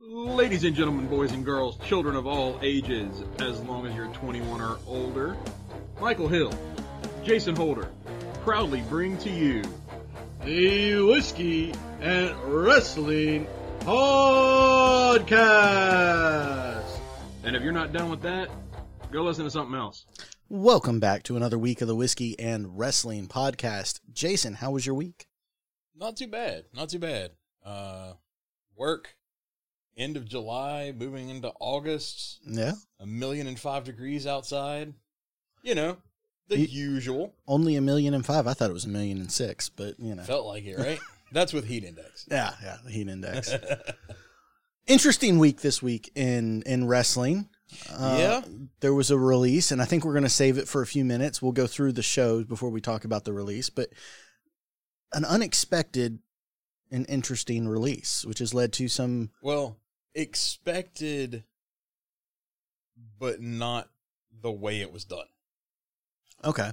Ladies and gentlemen, boys and girls, children of all ages, as long as you're 21 or older, Michael Hill, Jason Holder, proudly bring to you the Whiskey and Wrestling Podcast. And if you're not done with that, go listen to something else. Welcome back to another week of the Whiskey and Wrestling Podcast. Jason, how was your week? Not too bad. Not too bad. Uh, work, end of July, moving into August. Yeah. A million and five degrees outside. You know, the You- usual. Only a million and five. I thought it was a million and six, but you know. Felt like it, right? That's with heat index. Yeah, yeah, the heat index. Interesting week this week in in wrestling. Uh, Yeah. there was a release, and I think we're going to save it for a few minutes. We'll go through the shows before we talk about the release, but an unexpected and interesting release, which has led to some. well, expected, but not the way it was done. Okay,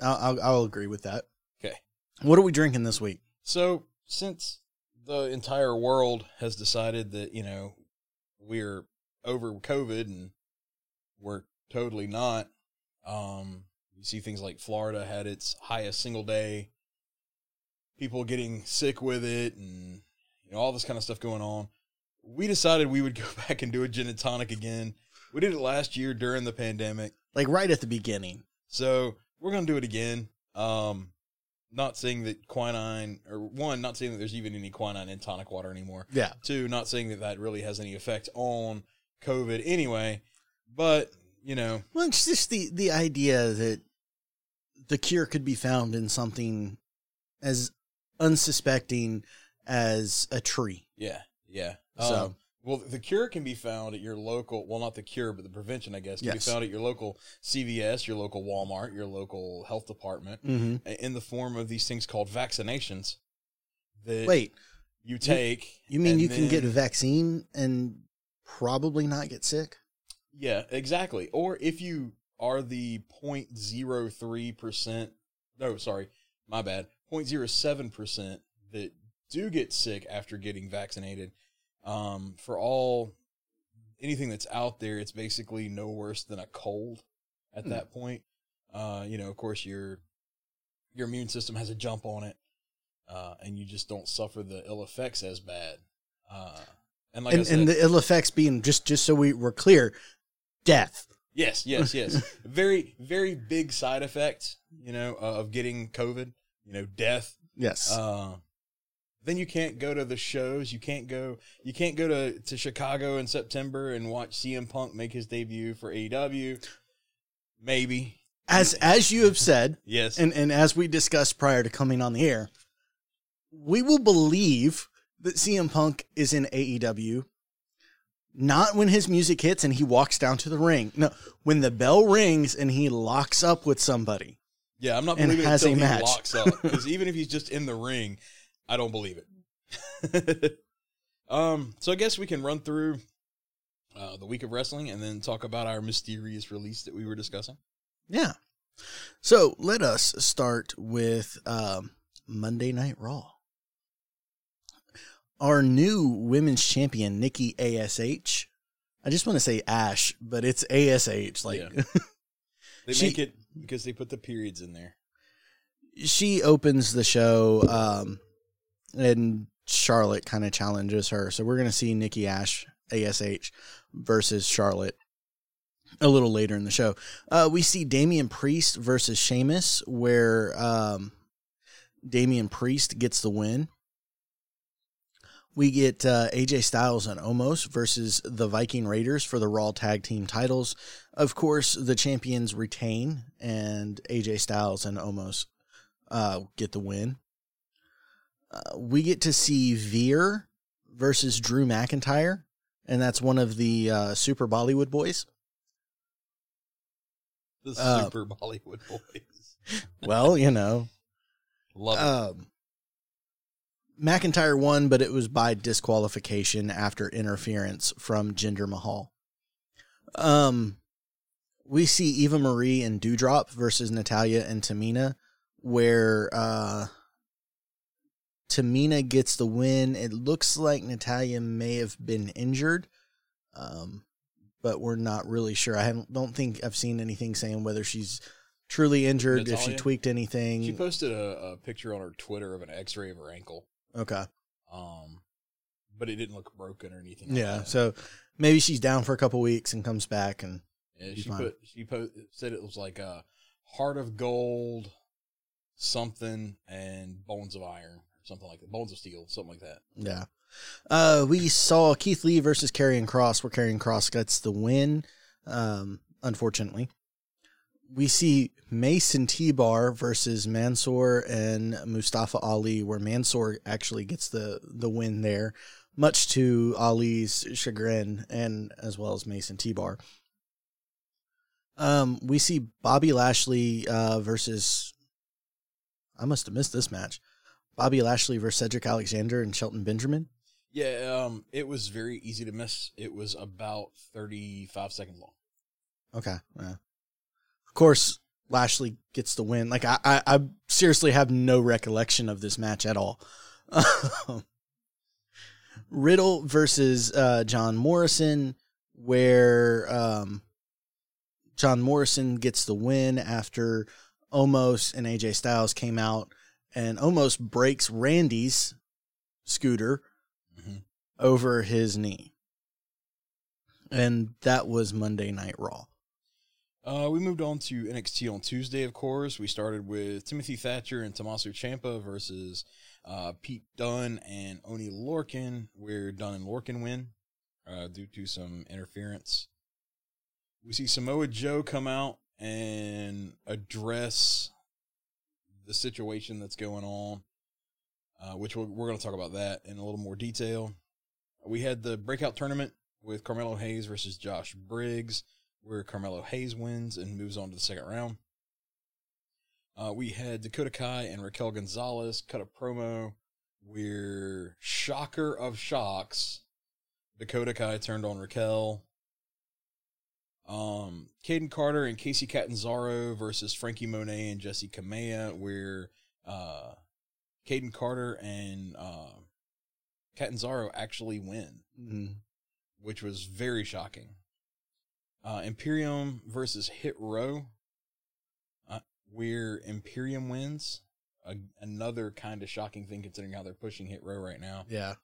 I'll, I'll, I'll agree with that. Okay. What are we drinking this week? So, since the entire world has decided that, you know, we're over COVID and we're totally not, um, you see things like Florida had its highest single day, people getting sick with it, and, you know, all this kind of stuff going on. We decided we would go back and do a gin and tonic again. We did it last year during the pandemic. Like right at the beginning. So we're gonna do it again. Um, not saying that quinine, or one, not saying that there's even any quinine in tonic water anymore. Yeah. Two, not saying that that really has any effect on COVID anyway. But you know, Well, it's just the the idea that the cure could be found in something as unsuspecting as a tree. yeah, yeah. So- Um, well, the cure can be found at your local. Well, not the cure, but the prevention, I guess, can Yes. be found at your local CVS, your local Walmart, your local health department, Mm-hmm. in the form of these things called vaccinations. That Wait, you take. you mean and you can get a vaccine and probably not get sick? Yeah, exactly. Or if you are the 0.03%, no, sorry, my bad, 0.07% that do get sick after getting vaccinated, um, for all anything that's out there, it's basically no worse than a cold at Hmm. that point. Uh, you know, of course, your your immune system has a jump on it, uh, and you just don't suffer the ill effects as bad. Uh, and like and, said, and the ill effects being just just so we were clear, death. Yes, yes, yes. very, very big side effect, you know, of getting COVID, you know, death. Yes. Uh, then you can't go to the shows. You can't go. You can't go to, to Chicago in September and watch CM Punk make his debut for AEW. Maybe. as as you have said, Yes. and and as we discussed prior to coming on the air, we will believe that CM Punk is in AEW. Not when his music hits and he walks down to the ring. No, when the bell rings and he locks up with somebody. yeah, I'm not believing it until he match. locks up because even if he's just in the ring, I don't believe it. um. So I guess we can run through uh, the week of wrestling and then talk about our mysterious release that we were discussing. Yeah. So let us start with um, Monday Night Raw. Our new women's champion, Nikki ASH. I just want to say Ash, but it's ASH. Like Yeah. They She- make it because they put the periods in there. she opens the show, um, and Charlotte kind of challenges her. So we're gonna see Nikki Ash ASH versus Charlotte a little later in the show. Uh, we see Damian Priest versus Sheamus, where um, Damian Priest gets the win. We get uh, AJ Styles and Omos versus the Viking Raiders for the Raw Tag Team titles. Of course, the champions retain, and AJ Styles and Omos uh, get the win. Uh, we get to see Veer versus Drew McIntyre, and that's one of the uh, Super Bollywood boys. The Uh, super Bollywood boys. Well, you know, Love it. um, McIntyre won, but it was by disqualification after interference from Jinder Mahal. Um, we see Eva Marie and Dewdrop versus Natalya and Tamina, where uh, Tamina gets the win. It looks like Natalya may have been injured, um, but we're not really sure. I haven't, don't think I've seen anything saying whether she's truly injured, if she tweaked anything. She posted a, a picture on her Twitter of an X-ray of her ankle, okay. um, but it didn't look broken or anything. like Yeah. that. So maybe she's down for a couple weeks and comes back and Yeah, she fine. put she po- said it was like a heart of gold, something, and bones of iron, something like that. Bones of steel, something like that. Yeah. Uh, we saw Keith Lee versus Karrion Kross, where Karrion Kross gets the win. Um, unfortunately, we see Mace and T-Bar versus Mansoor and Mustafa Ali, where Mansoor actually gets the the win there, much to Ali's chagrin, and as well as Mace and T-Bar. Um, we see Bobby Lashley uh, versus. I must have missed this match. Bobby Lashley versus Cedric Alexander and Shelton Benjamin. Yeah, um, it was very easy to miss. It was about thirty-five seconds long. Okay. Yeah. Of course, Lashley gets the win. Like I, I, I seriously have no recollection of this match at all. Riddle versus uh, John Morrison, where um, John Morrison gets the win after Omos and AJ Styles came out and almost breaks Randy's scooter Mhm. over his knee. And that was Monday Night Raw. Uh, we moved on to NXT on Tuesday. Of course, we started with Timothy Thatcher and Tommaso Ciampa versus uh, Pete Dunne and Oney Lorcan, where Dunne and Lorcan win uh, due to some interference. We see Samoa Joe come out and address the situation that's going on, uh, which we're, we're going to talk about that in a little more detail. We had the breakout tournament with Carmelo Hayes versus Josh Briggs, where Carmelo Hayes wins and moves on to the second round. Uh, we had Dakota Kai and Raquel Gonzalez cut a promo where, shocker of shocks, Dakota Kai turned on Raquel. Um, Kayden Carter and Kacy Catanzaro versus Frankie Monet and Jessi Kamea, where uh, Kayden Carter and uh, Catanzaro actually win Mm. which was very shocking. Uh, Imperium versus Hit Row, uh, where Imperium wins. A, another kind of shocking thing considering how they're pushing Hit Row right now. Yeah.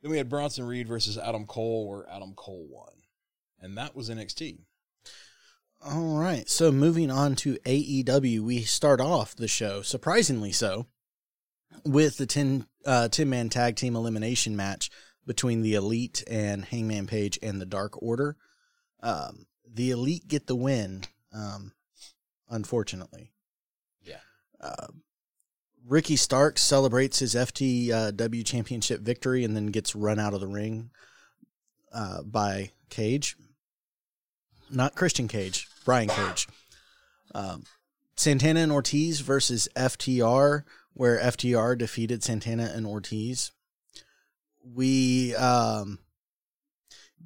Then we had Bronson Reed versus Adam Cole, where Adam Cole won. And that was NXT. All right. So moving on to AEW, we start off the show, surprisingly so, with the 10 uh 10 man tag team elimination match between the Elite and Hangman Page and the Dark Order. Um, the Elite get the win, um, unfortunately. Yeah. Uh, Ricky Stark celebrates his FTW championship victory and then gets run out of the ring uh, by Cage. Not Christian Cage, Brian Cage. Um, Santana and Ortiz versus FTR, where FTR defeated Santana and Ortiz. We um,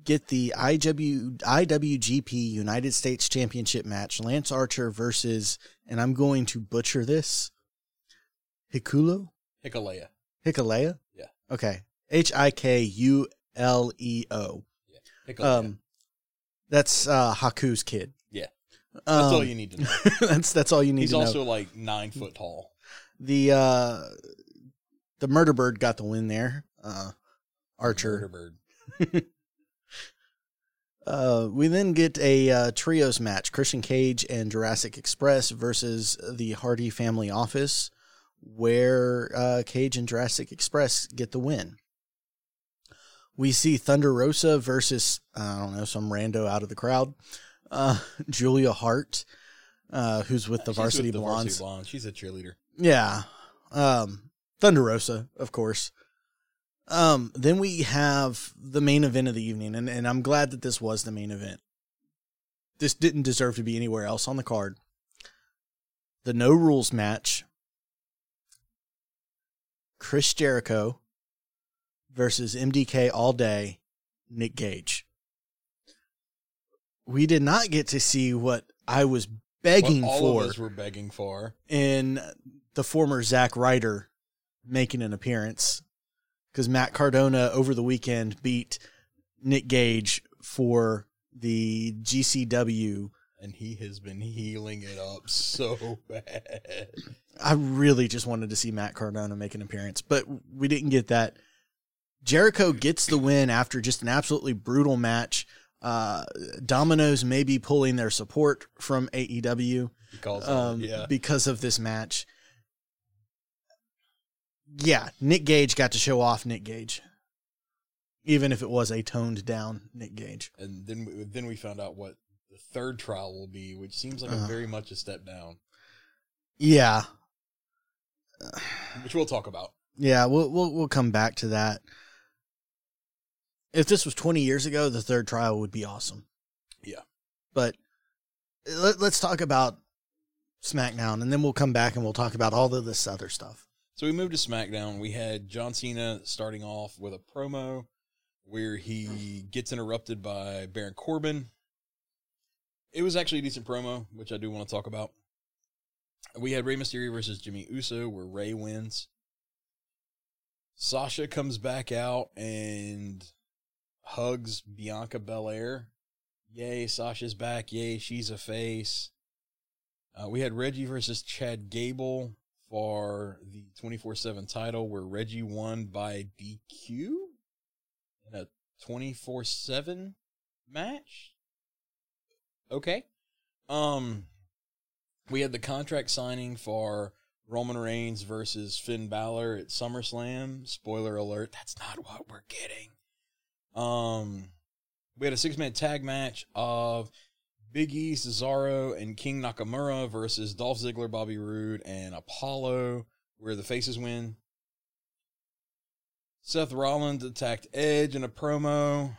get the IW, IWGP United States Championship match Lance Archer versus, and I'm going to butcher this, Hikulo? Hikalea. Hikalea? Yeah. Okay. H I K U L E O. Hikalea. Um, that's uh, Haku's kid. That's all you need to know. that's that's all you need He's to know. also like nine foot tall. the uh, the murder bird got the win there. Uh, Archer. Murder bird. Uh, we then get a uh, trios match: Christian Cage and Jurassic Express versus the Hardy Family Office, where uh, Cage and Jurassic Express get the win. We see Thunder Rosa versus I don't know some rando out of the crowd, uh, Julia Hart, uh, who's with the She's Varsity with the Blondes. Varsity Blondes. She's a cheerleader. Yeah. Um, Thunder Rosa, of course. Um, then we have the main event of the evening, and, and I'm glad that this was the main event. This didn't deserve to be anywhere else on the card. The no rules match. Chris Jericho versus MDK all day, Nick Gage. We did not get to see what I was begging what all for of us were begging for. in the former Zack Ryder making an appearance because Matt Cardona over the weekend beat Nick Gage for the GCW. And he has been healing it up so bad. I really just wanted to see Matt Cardona make an appearance, but we didn't get that. Jericho gets the win after just an absolutely brutal match. Uh, Domino's may be pulling their support from AEW calls um, yeah. because of this match. Yeah, Nick Gage got to show off Nick Gage, even if it was a toned down Nick Gage. And then we, then we found out what the third trial will be, which seems like Uh. a very much a step down, Yeah, which we'll talk about. yeah, we'll we'll we'll come back to that. If this was twenty years ago, the third trial would be awesome. Yeah. but let, let's talk about SmackDown, and then we'll come back and we'll talk about all of this other stuff. So we moved to SmackDown. We had John Cena starting off with a promo where he gets interrupted by Baron Corbin. It was actually a decent promo, which I do want to talk about. We had Rey Mysterio versus Jimmy Uso, where Rey wins. Sasha comes back out and hugs Bianca Belair. Yay, Sasha's back. Yay, she's a face. Uh, we had Reggie versus Chad Gable for the 24 7 title, where Reggie won by DQ in a 24 7 match. Okay. Um, we had the contract signing for Roman Reigns versus Finn Balor at SummerSlam. Spoiler alert, that's not what we're getting. Um, we had a six man tag match of Big E, Cesaro, and King Nakamura versus Dolph Ziggler, Bobby Roode, and Apollo, where the faces win. Seth Rollins attacked Edge in a promo.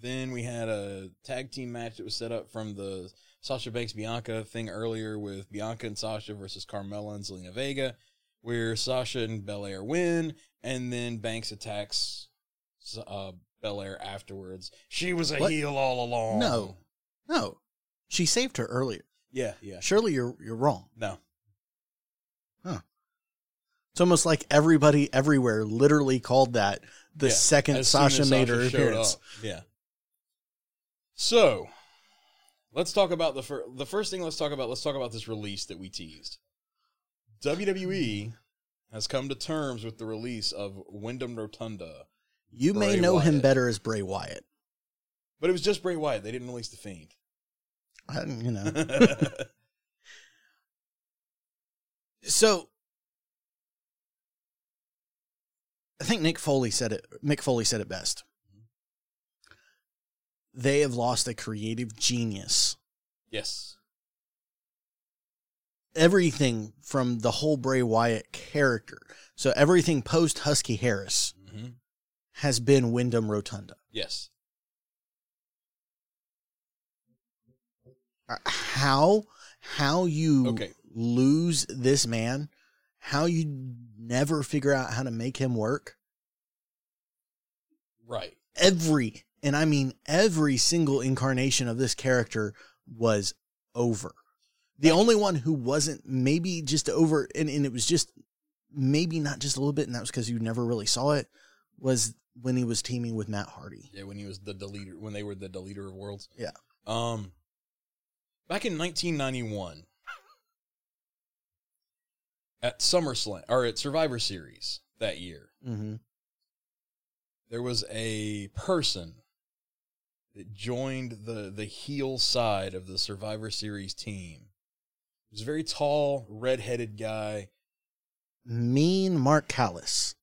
Then we had a tag team match that was set up from the Sasha Banks Bianca thing earlier with Bianca and Sasha versus Carmella and Zelina Vega, where Sasha and Belair win, and then Banks attacks uh, Belair afterwards. She was a What? heel all along. No, no, she saved her earlier. Yeah, yeah. Surely you're you're wrong. No. Huh. It's almost like everybody everywhere literally called that the Yeah, second Sasha as made her Sasha showed appearance. up. Yeah. So, let's talk about the fir- the first thing. Let's talk about. Let's talk about this release that we teased. WWE has come to terms with the release of Wyndham Rotunda, You may Bray know him better as Bray Wyatt. but it was just Bray Wyatt. They didn't release the Fiend. I, you know. so I think Nick Foley said it. Mick Foley said it best. Mm-hmm. They have lost a creative genius. yes. Everything from the whole Bray Wyatt character. So everything post Husky Harris has been Wyndham Rotunda. Yes. Uh, How how you Okay. lose this man, how you never figure out how to make him work. Right. Every and I mean every single incarnation of this character was over. The only one who wasn't maybe just over and, and it was just maybe not just a little bit, and that was because you never really saw it, was when he was teaming with Matt Hardy. Yeah, when he was the deleter, when they were the deleter of worlds. Yeah. Um, back in 1991, at SummerSlam or at Survivor Series that year, Mm-hmm. there was a person that joined the the heel side of the Survivor Series team. He was a very tall, red-headed guy. Mean Mark Callous.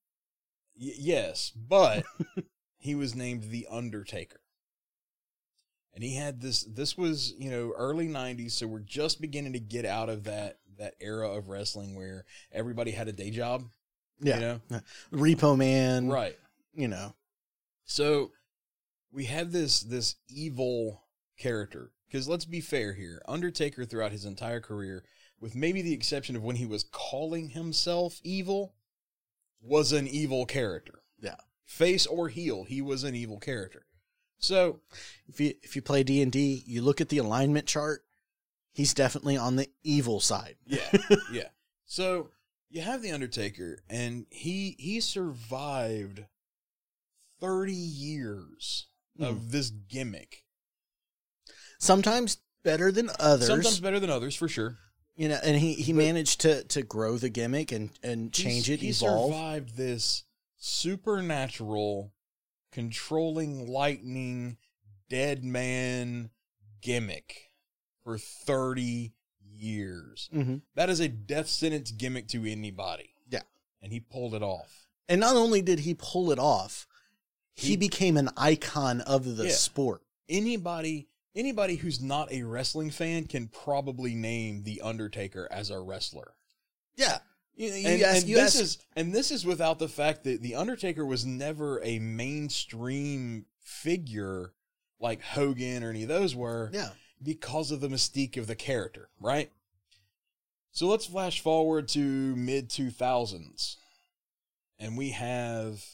Y- yes, but he was named the Undertaker. And he had this this was, you know, early 90s, so we're just beginning to get out of that that era of wrestling where everybody had a day job, Yeah. you know. Repo Man. Right. You know. So we have this this evil character because let's be fair here, Undertaker throughout his entire career, with maybe the exception of when he was calling himself evil, was an evil character. Yeah. face or heel, he was an evil character. So If you if you play D and D, you look at the alignment chart. He's definitely on the evil side. yeah, yeah. So you have the Undertaker, and he he survived thirty years of hmm. this gimmick. Sometimes better than others. Sometimes better than others, for sure. You know, and he, he managed to to grow the gimmick and and change it, He evolve. survived this supernatural, controlling lightning, dead man gimmick for thirty years. hmm That is a death sentence gimmick to anybody. Yeah. and he pulled it off. And not only did he pull it off, he, He- became an icon of the Yeah. sport. Anybody, anybody who's not a wrestling fan can probably name the Undertaker as a wrestler. Yeah. You, you and, ask, and this ask- is and this is without the fact that the Undertaker was never a mainstream figure like Hogan or any of those were yeah. because of the mystique of the character, right? So let's flash forward to mid two thousands, and we have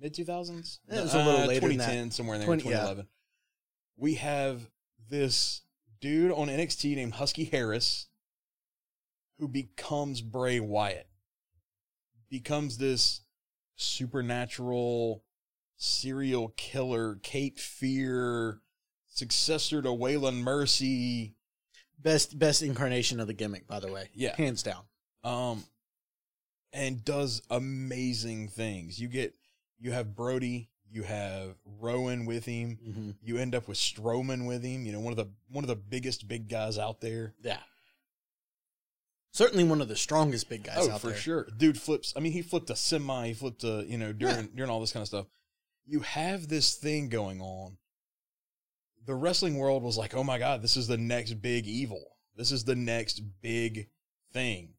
mid two thousands. It was a uh, little later than that. ten, somewhere in there, 20 twenty eleven. We have this dude on NXT named Husky Harris, who becomes Bray Wyatt, becomes this supernatural serial killer, Cape Fear, successor to Waylon Mercy. Best best incarnation of the gimmick, by the way. Yeah. Hands down. Um, and does amazing things. You get, you have Brody, you have Rowan with him. Mm-hmm. You end up with Strowman with him. You know, one of the one of the biggest big guys out there. Yeah. Certainly one of the strongest big guys oh, out for there. sure. Dude flips. I mean, he flipped a semi. He flipped a you know during during all this kind of stuff. You have this thing going on. The wrestling world was like, oh my god, this is the next big evil. This is the next big thing,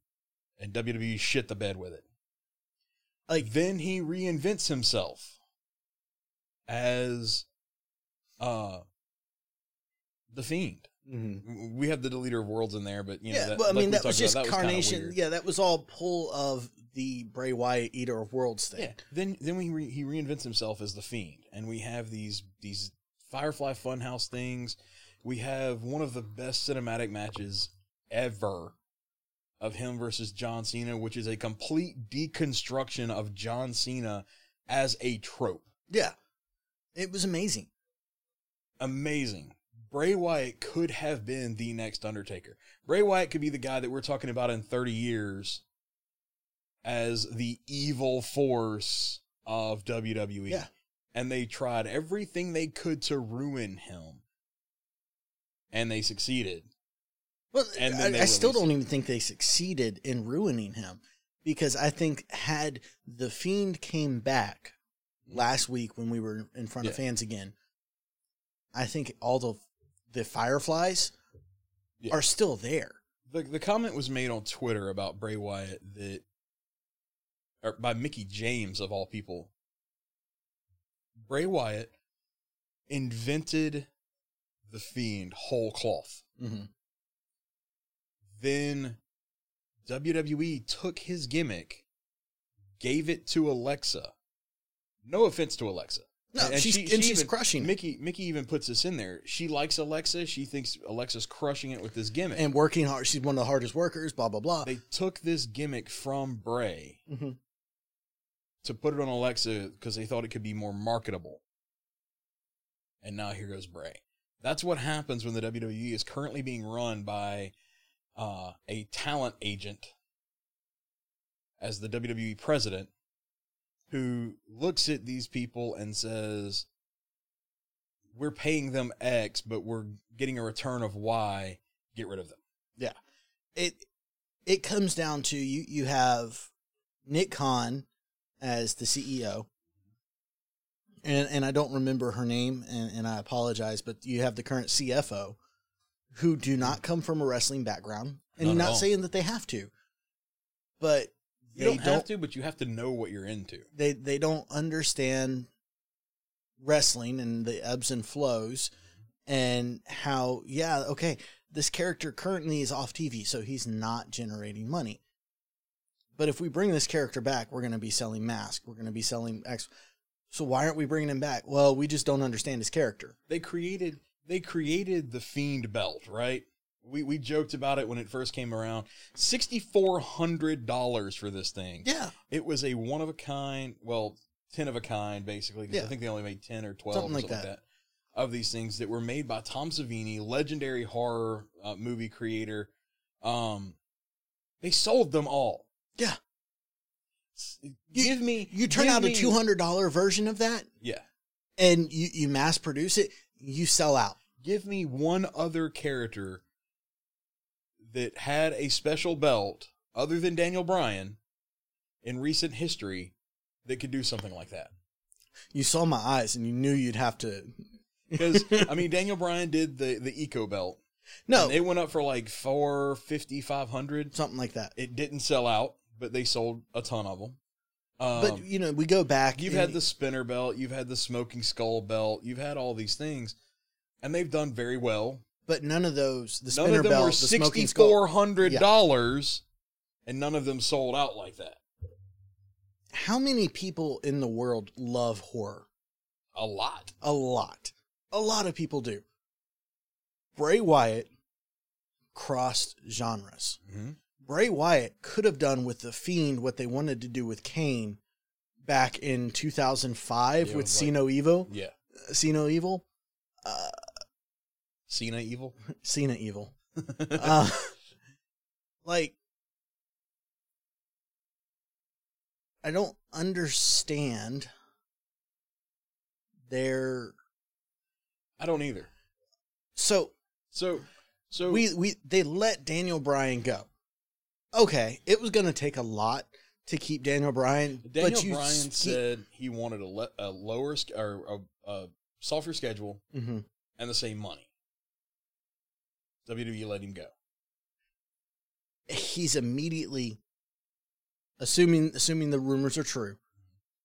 and WWE shit the bed with it. Like then he reinvents himself as uh the fiend. mhm. We have the deleter of worlds in there, but you know, yeah, that, well, I like mean that was talked about, just that carnation. weird. Yeah, that was all pull of the Bray Wyatt Eater of Worlds thing. Yeah. Then then we re, he reinvents himself as the fiend, and we have these these Firefly Funhouse things. We have one of the best cinematic matches ever of him versus John Cena, which is a complete deconstruction of John Cena as a trope. Yeah. It was amazing. amazing. Bray Wyatt could have been the next Undertaker. Bray Wyatt could be the guy that we're talking about in 30 years as the evil force of WWE. Yeah. And they tried everything they could to ruin him. And they succeeded. Well, And I, I still don't even think they succeeded in ruining him because I think had the Fiend came back last week when we were in front of fans again, I think all the the Fireflies Yeah. are still there. The the comment was made on Twitter about Bray Wyatt that or by Mickie James of all people. Bray Wyatt invented the fiend whole cloth. Mm-hmm. Then WWE took his gimmick, gave it to Alexa. No offense to Alexa. No, she's and she's crushing it. Mickie Mickie even puts this in there. She likes Alexa. She thinks Alexa's crushing it with this gimmick. and working hard. She's one of the hardest workers. Blah blah blah. they took this gimmick from Bray hmm to put it on Alexa because they thought it could be more marketable. And now here goes Bray. That's what happens when the WWE is currently being run by uh, a talent agent as the WWE president who looks at these people and says, We're paying them X, but we're getting a return of Y. Get rid of them. Yeah. It it comes down to you. You have Nick Khan as the CEO. And, and I don't remember her name, and, and I apologize, but you have the current CFO who do not come from a wrestling background. And Not not saying that they have to, but You they don't, don't, have to, but you have to know what you're into. they they don't understand wrestling and the ebbs and flows and how yeah okay this character currently is off TV so he's not generating money. But if we bring this character back we're going to be selling masks we're going to be selling X. So why aren't we bringing him back? Well we just don't understand his character. They created they created the fiend belt right We we joked about it when it first came around. Sixty four hundred dollars for this thing. Yeah, It was a one of a kind, well, ten of a kind, basically. 'cause Yeah. I think they only made ten or twelve, Something or like something like that. that. of these things that were made by Tom Savini, legendary horror uh, movie creator. Um, they sold them all. Yeah. S- Give me, you turn out a two hundred dollar version of that, Yeah, and you you mass produce it, you sell out. give me one other character that had a special belt other than Daniel Bryan in recent history that could do something like that. You saw my eyes, and you knew you'd have to. Because I mean, Daniel Bryan did the the Eco Belt. No, and it went up for like four fifty, five hundred. something like that. It didn't sell out, but they sold a ton of them. Um, but you know, we go back. you've and- had the spinner belt, you've had the smoking skull belt, you've had all these things, and they've done very well. But none of those. The none spinner of them belt, were the sixty smoking skull. four hundred dollars, and none of them sold out like that. How many people in the world love horror? A lot. A lot. A lot of people do. Bray Wyatt crossed genres. Mm-hmm. Bray Wyatt could have done with the Fiend what they wanted to do with Kane back in 2005 Yeah, with like- See No Evil. Yeah. See No Evil. Uh, Cena evil. Cena Evil. Uh, like, I don't understand their. I don't either. So So, so we we they let Daniel Bryan go. Okay, it was going to take a lot to keep Daniel Bryan. Daniel but you Bryan s- he- said he wanted a, le- a lower sch- or a, a softer schedule Mhm. and the same money. WWE let him go. he's immediately assuming assuming the rumors are true.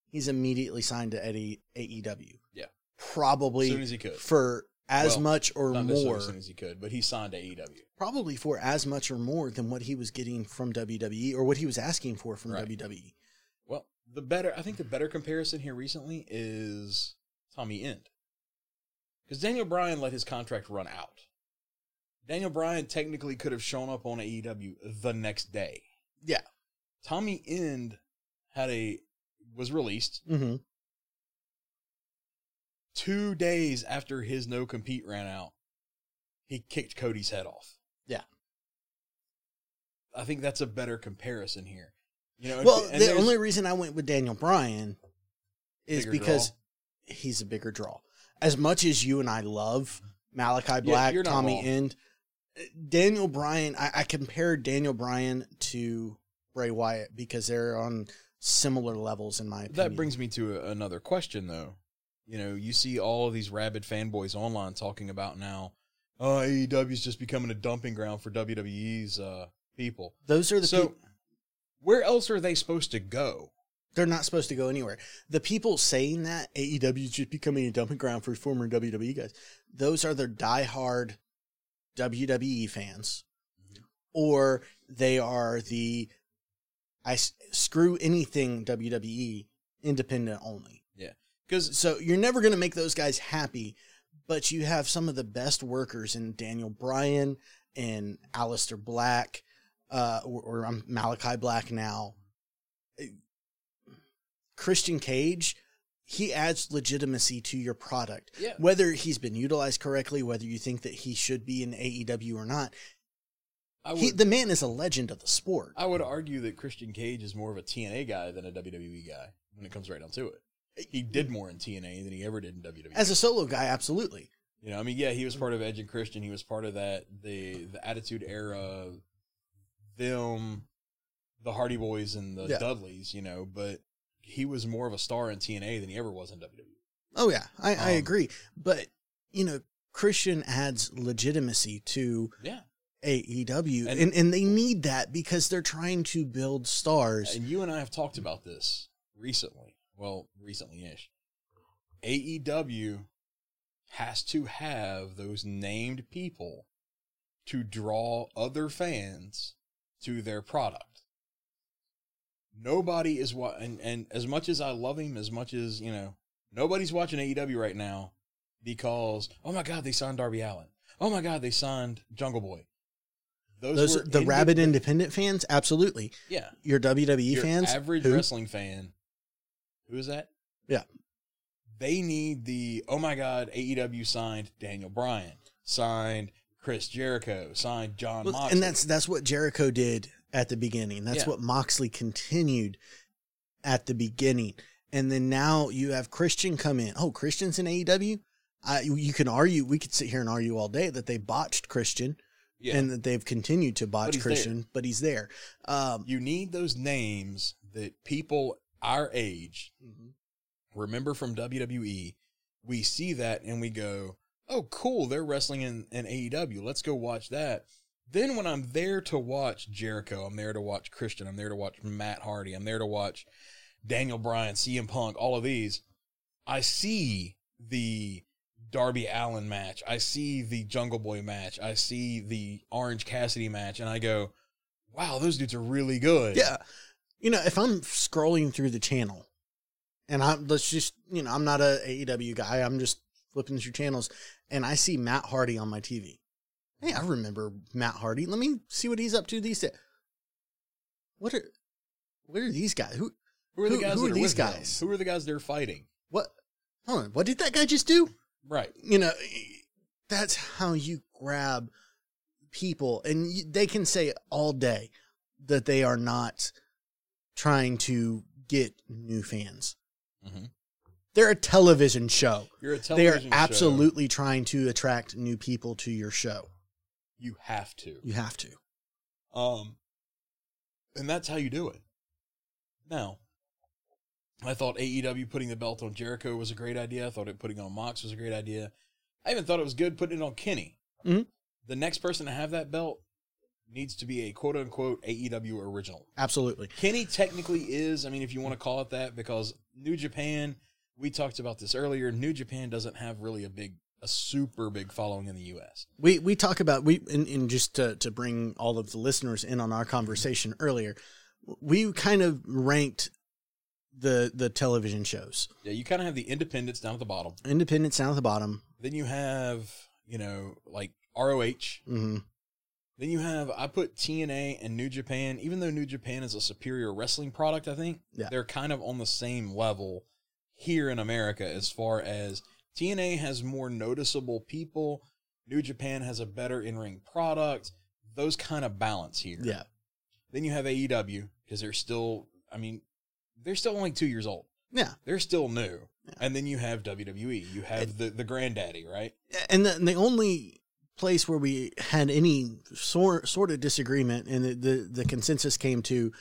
He's immediately signed to Eddie AEW. Yeah. probably As soon as he could. for as Well, much or more. as soon as he could, but he signed to AEW. probably for as much or more than what he was getting from WWE or what he was asking for from. Right. WWE. Well, the better, I think the better comparison here recently is Tommy End. Because Daniel Bryan let his contract run out. Daniel Bryan technically could have shown up on AEW the next day. Yeah. Tommy End had a, was released Mm-hmm. two days after his no compete ran out. He kicked Cody's head off. Yeah. I think that's a better comparison here. You know, Well, and the only reason I went with Daniel Bryan is because draw. he's a bigger draw. As much as you and I love Malachi Black, you're Tommy wrong. End, Daniel Bryan, I, I compared Daniel Bryan to Bray Wyatt because they're on similar levels in my opinion. That brings me to a, another question, though. You know, you see all of these rabid fanboys online talking about now, oh, AEW is just becoming a dumping ground for WWE's uh, people. those are the so, peop- where else are they supposed to go? they're not supposed to go anywhere. The people saying that AEW is just becoming a dumping ground for former WWE guys, those are their diehard WWE fans, mm-hmm. or they are the I screw anything WWE independent only. Yeah. Because So you're never going to make those guys happy, but you have some of the best workers in Daniel Bryan and Aleister Black, uh, or, or I'm Malachi Black now. Mm-hmm. Christian Cage, he adds legitimacy to your product. yeah, Whether he's been utilized correctly, whether you think that he should be in AEW or not, I would, he, the man is a legend of the sport. I would argue that Christian Cage is more of a TNA guy than a WWE guy when it comes right down to it. He did more in TNA than he ever did in WWE. As a solo guy, absolutely. You know, I mean, yeah, he was part of Edge and Christian. He was part of that the the Attitude Era, them, the Hardy Boys and the Yeah. Dudleys. You know, but he was more of a star in TNA than he ever was in. WWE. Oh yeah, I, I Um, agree. But you know, Christian adds legitimacy to Yeah, AEW, And- and, and they need that because they're trying to build stars. and you and I have talked about this recently. Well, recently-ish. AEW has to have those named people to draw other fans to their product. Nobody is what, and, and as much as I love him, as much as, you know, nobody's watching AEW right now because, oh my God, they signed Darby Allin. Oh my God, they signed Jungle Boy. Those, Those were the rabid independent fans, absolutely. Yeah. Your WWE Your fans, average who? wrestling fan. Who is that? Yeah. They need the oh my god, AEW signed Daniel Bryan, signed Chris Jericho, signed John Well, Moxley. and that's that's what Jericho did at the beginning. That's Yeah. what Moxley continued at the beginning. And then now you have Christian come in. Oh, Christian's in AEW. I, you can argue. We could sit here and argue all day that they botched Christian yeah. and that they've continued to botch he's there. Christian, but he's there. Um, you need those names that people our age remember from WWE. We see that and we go, "Oh, cool! They're wrestling in, in AEW. Let's go watch that." Then when I'm there to watch Jericho, I'm there to watch Christian, I'm there to watch Matt Hardy, I'm there to watch Daniel Bryan, CM Punk, all of these. I see the Darby Allin match. I see the Jungle Boy match. I see the Orange Cassidy match, and I go, "Wow, those dudes are really good." Yeah. You know, if I'm scrolling through the channel and I'm let's just you know, I'm not a AEW guy, I'm just flipping through channels and I see Matt Hardy on my TV. Hey, I remember Matt Hardy. Let me see what he's up to these days. What are what are these guys? Who Who are the guys? who that are these with him? guys? Who are the guys they're fighting? what hold on, what did that guy just do? Right. you know that's how you grab people and you, they can say all day that they are not trying to get new fans Mhm. they're a television show You're a they television are show. absolutely trying to attract new people to your show You have to. you have to Um, and that's how you do it. Now, I thought AEW putting the belt on Jericho was a great idea. I thought it putting on Mox was a great idea. I even thought it was good putting it on Kenny. Mhm. The next person to have that belt needs to be a quote unquote AEW original. absolutely Kenny technically is, I mean, if you want to call it that, because New Japan, we talked about this earlier, New Japan doesn't have really a big, a super big following in the U.S. we we talk about we and, and just to, to bring all of the listeners in on our conversation earlier we kind of ranked the the television shows Yeah, you kind of have the independents down at the bottom. independence down at the bottom Then you have, you know, like ROH. hmm Then you have, I put TNA and New Japan, even though New Japan is a superior wrestling product, I think, Yeah. they're kind of on the same level here in America as far as TNA has more noticeable people, New Japan has a better in ring product, those kind of balance here. Yeah. Then you have AEW, because they're still, I mean, they're still only two years old. Yeah. They're still new. Yeah. And then you have WWE. You have the, the granddaddy, right? And the, and the only place where we had any sort sort of disagreement and the, the the consensus came to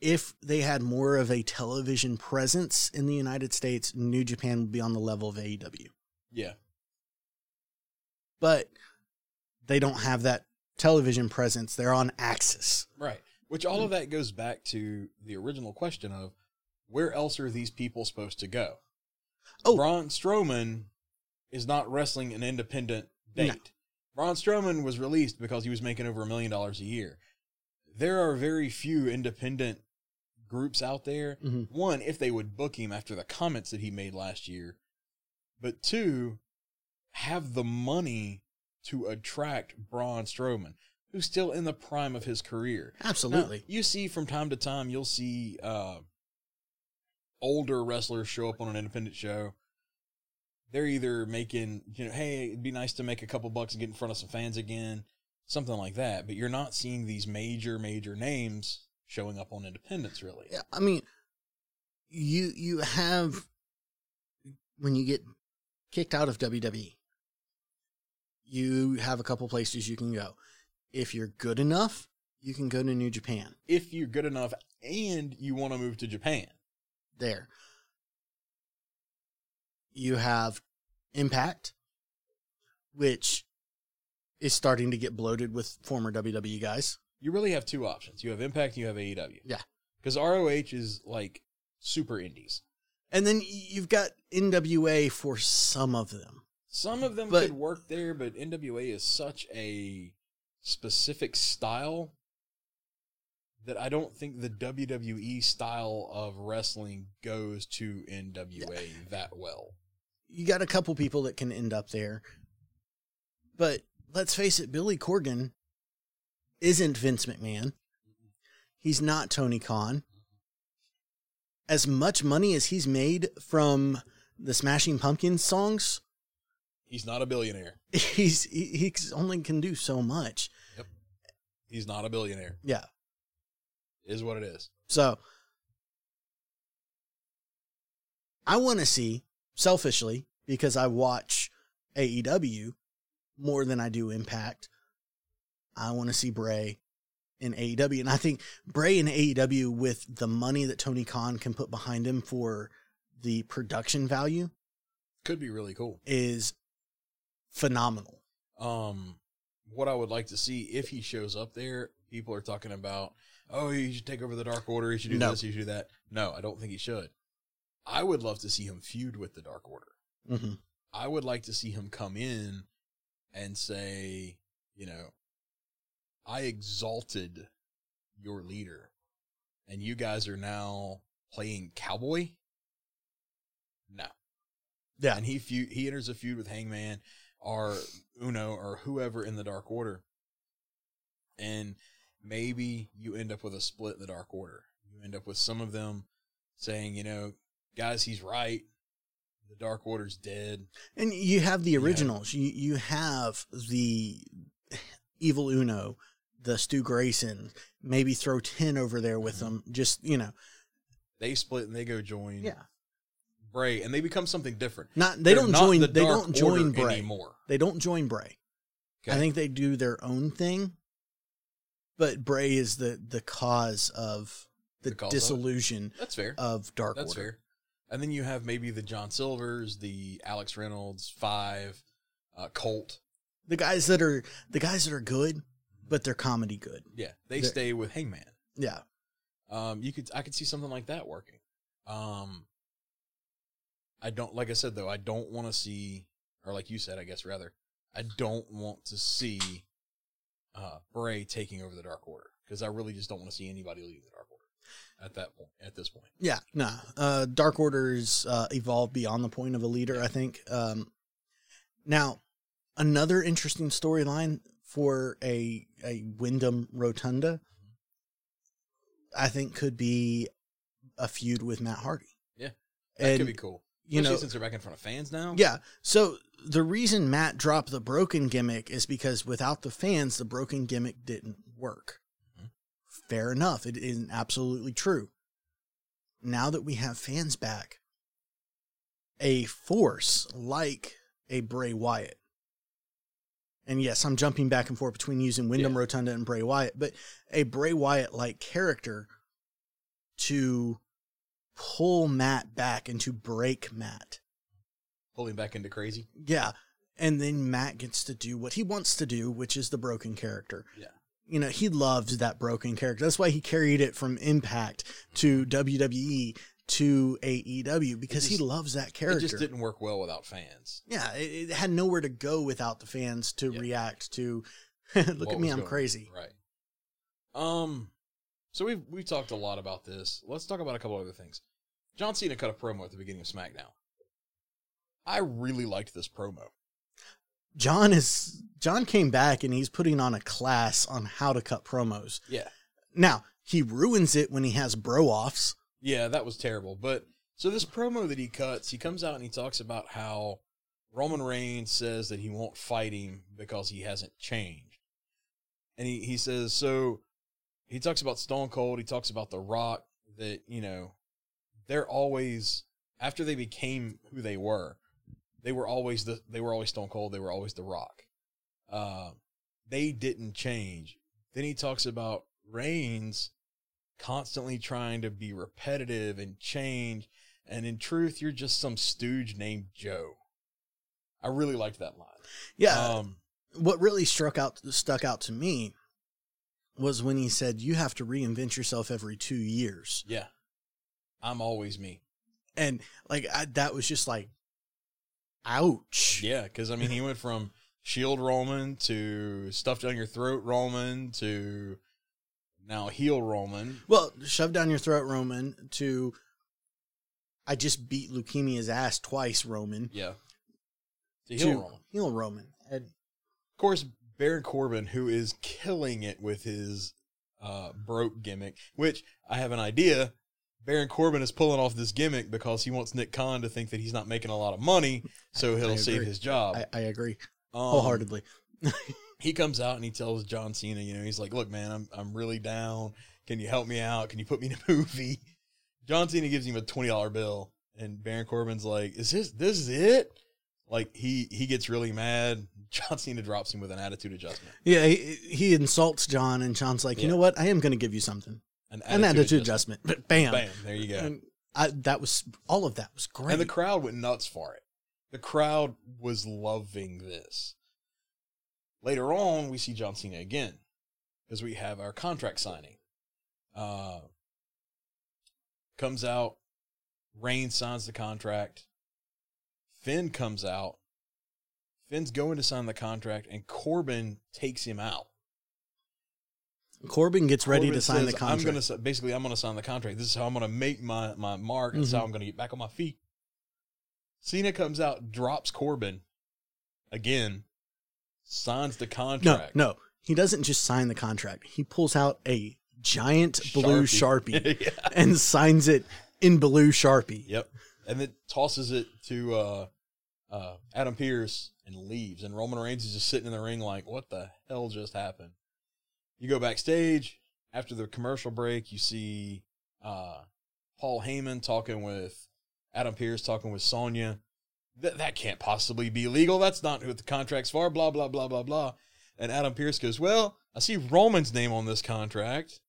if they had more of a television presence in the United States, New Japan would be on the level of AEW. Yeah. But they don't have that television presence. They're on Axis. Right. Which all of that goes back to the original question of where else are these people supposed to go? Oh. Braun Strowman is not wrestling an independent date. No. Braun Strowman was released because he was making over a million dollars a year. There are very few independent groups out there. Mhm. One, if they would book him after the comments that he made last year, but two, have the money to attract Braun Strowman, who's still in the prime of his career. Now, Absolutely. you see from time to time, you'll see uh, older wrestlers show up on an independent show. They're either making, you know, hey, it'd be nice to make a couple bucks and get in front of some fans again, something like that. But you're not seeing these major, major names showing up on independence really. Yeah, I mean, you you have when you get kicked out of WWE, you have a couple places you can go. If you're good enough, you can go to New Japan. If you're good enough and you want to move to Japan, There, you have Impact, which is starting to get bloated with former WWE guys. You really have two options. You have Impact and you have AEW. Yeah. Because ROH is like super indies. And then you've got NWA for some of them. Some of them But- could work there, but NWA is such a specific style that I don't think the WWE style of wrestling goes to NWA that well. you got a couple people that can end up there. But let's face it, Billy Corgan isn't Vince McMahon. He's not Tony Khan. As much money as he's made from the Smashing Pumpkins songs, He's not a billionaire. he's he, he only can do so much. Yep. He's not a billionaire. Yeah. Is what it is. So I want to see selfishly because I watch AEW more than I do Impact. I want to see Bray in AEW, and I think Bray in AEW with the money that Tony Khan can put behind him for the production value Could be really cool. is phenomenal. Um, what I would like to see if he shows up there, people are talking about, oh, he should take over the Dark Order. He should do No. this. He should do that. No, I don't think he should. I would love to see him feud with the Dark Order. hmm I would like to see him come in and say, you know, I exalted your leader, and you guys are now playing cowboy. No, Yeah, and he feud, he enters a feud with Hangman or Uno or whoever in the Dark Order, and maybe you end up with a split in the Dark Order. You end up with some of them saying, you know, guys, he's right. The Dark Order's dead. And you have the originals. You you have the Evil Uno, the Stu Grayson. Maybe throw ten over there with Mhm. them. Just you know, They split and they go join Yeah. Bray, and they become something different. Not they They're don't not join. the They don't join Bray. anymore. They don't join Bray. I think they do their own thing. But Bray is the the cause of the, The cause of That's fair. of Dark That's Order. fair. And then you have maybe the John Silvers, the Alex Reynolds, Five, uh, Colt. The guys that are the guys that are good, but they're comedy good. Yeah, they They're- stay with Hangman. Yeah. Um, you could I could see something like that working. Um, I don't like I said though I don't want to see or like you said I guess rather I don't want to see uh Bray taking over the Dark Order because I really just don't want to see anybody leave the Dark Order at that point at this point. Yeah, no. Uh, Dark Order's uh, evolved beyond the point of a leader, I think. Um, now, another interesting storyline for a a Windham Rotunda, I think, could be a feud with Matt Hardy. Yeah, That and could be cool. you Especially know, since they're back in front of fans now. yeah. So the reason Matt dropped the broken gimmick is because without the fans, the broken gimmick didn't work. Mhm. Fair enough. It is absolutely true. Now that we have fans back, a force like a Bray Wyatt, and yes, I'm jumping back and forth between using Windham Yeah. Rotunda and Bray Wyatt, but a Bray Wyatt like character to pull Matt back and to break Matt. pulling back into crazy. Yeah. And then Matt gets to do what he wants to do, which is the broken character. Yeah. You know, he loves that broken character. That's why he carried it from Impact to WWE to AEW because he loves that character. It just didn't work well without fans. yeah, it, it had nowhere to go without the fans to Yeah. react to. Look what at me, I'm crazy. Right. Um. So we've we've talked a lot about this. Let's talk about a couple other things. John Cena cut a promo at the beginning of SmackDown. I really liked this promo. John is John came back and he's putting on a class on how to cut promos. Yeah. Now he ruins it when he has bro offs. Yeah, that was terrible. But so this promo that he cuts, he comes out and he talks about how Roman Reigns says that he won't fight him because he hasn't changed. And he, he says, so he talks about Stone Cold, he talks about The Rock, that, you know, they're always after they became who they were, they were always the they were always Stone Cold, they were always The Rock. Uh they didn't change. Then he talks about Reigns constantly trying to be repetitive and change. And in truth, you're just some stooge named Joe. I really liked that line. Yeah. Um, what really struck out stuck out to me was when he said you have to reinvent yourself every two years yeah. I'm always me. and like I, that was just like ouch Yeah, because I mean, he went from Shield Roman to stuff down your throat Roman to now heel Roman. well shove down your throat roman to i just beat leukemia's ass twice roman Yeah. To to Roman. heel roman and Of course, Baron Corbin, who is killing it with his uh, broke gimmick, which I have an idea. Baron Corbin is pulling off this gimmick because he wants Nick Khan to think that he's not making a lot of money, so he'll save his job. I, I agree Um, wholeheartedly. he comes out and he tells John Cena, you know, he's like, "Look, man, I'm I'm really down. Can you help me out? Can you put me in a movie?" John Cena gives him a twenty dollar bill, and Baron Corbin's like, "Is this this is it?" Like he he gets really mad. John Cena drops him with an attitude adjustment. Yeah, he, he insults John, and John's like, you Yeah. know what? I am going to give you something. An An attitude adjustment. But bam. Bam! There you go. And I, that was all of that was great. And the crowd went nuts for it. The crowd was loving this. Later on, we see John Cena again because we have our contract signing. Uh, comes out, Reigns signs the contract. Finn comes out. Finn's going to sign the contract, and Corbin takes him out. Corbin gets ready Corbin to sign the contract. I'm gonna basically I'm gonna sign the contract. This is how I'm gonna make my my mark. This is how Mhm. I'm gonna get back on my feet. Cena comes out, drops Corbin again, signs the contract. no, no, he doesn't just sign the contract. He pulls out a giant blue sharpie, yeah. and signs it in blue sharpie. Yep. And then tosses it to uh, uh, Adam Pearce and leaves. And Roman Reigns is just sitting in the ring like, what the hell just happened? You go backstage after the commercial break. You see uh, Paul Heyman talking with Adam Pearce, talking with Sonya. That that can't possibly be legal. That's not what the contract's for. Blah blah blah blah blah. And Adam Pearce goes, "Well, I see Roman's name on this contract,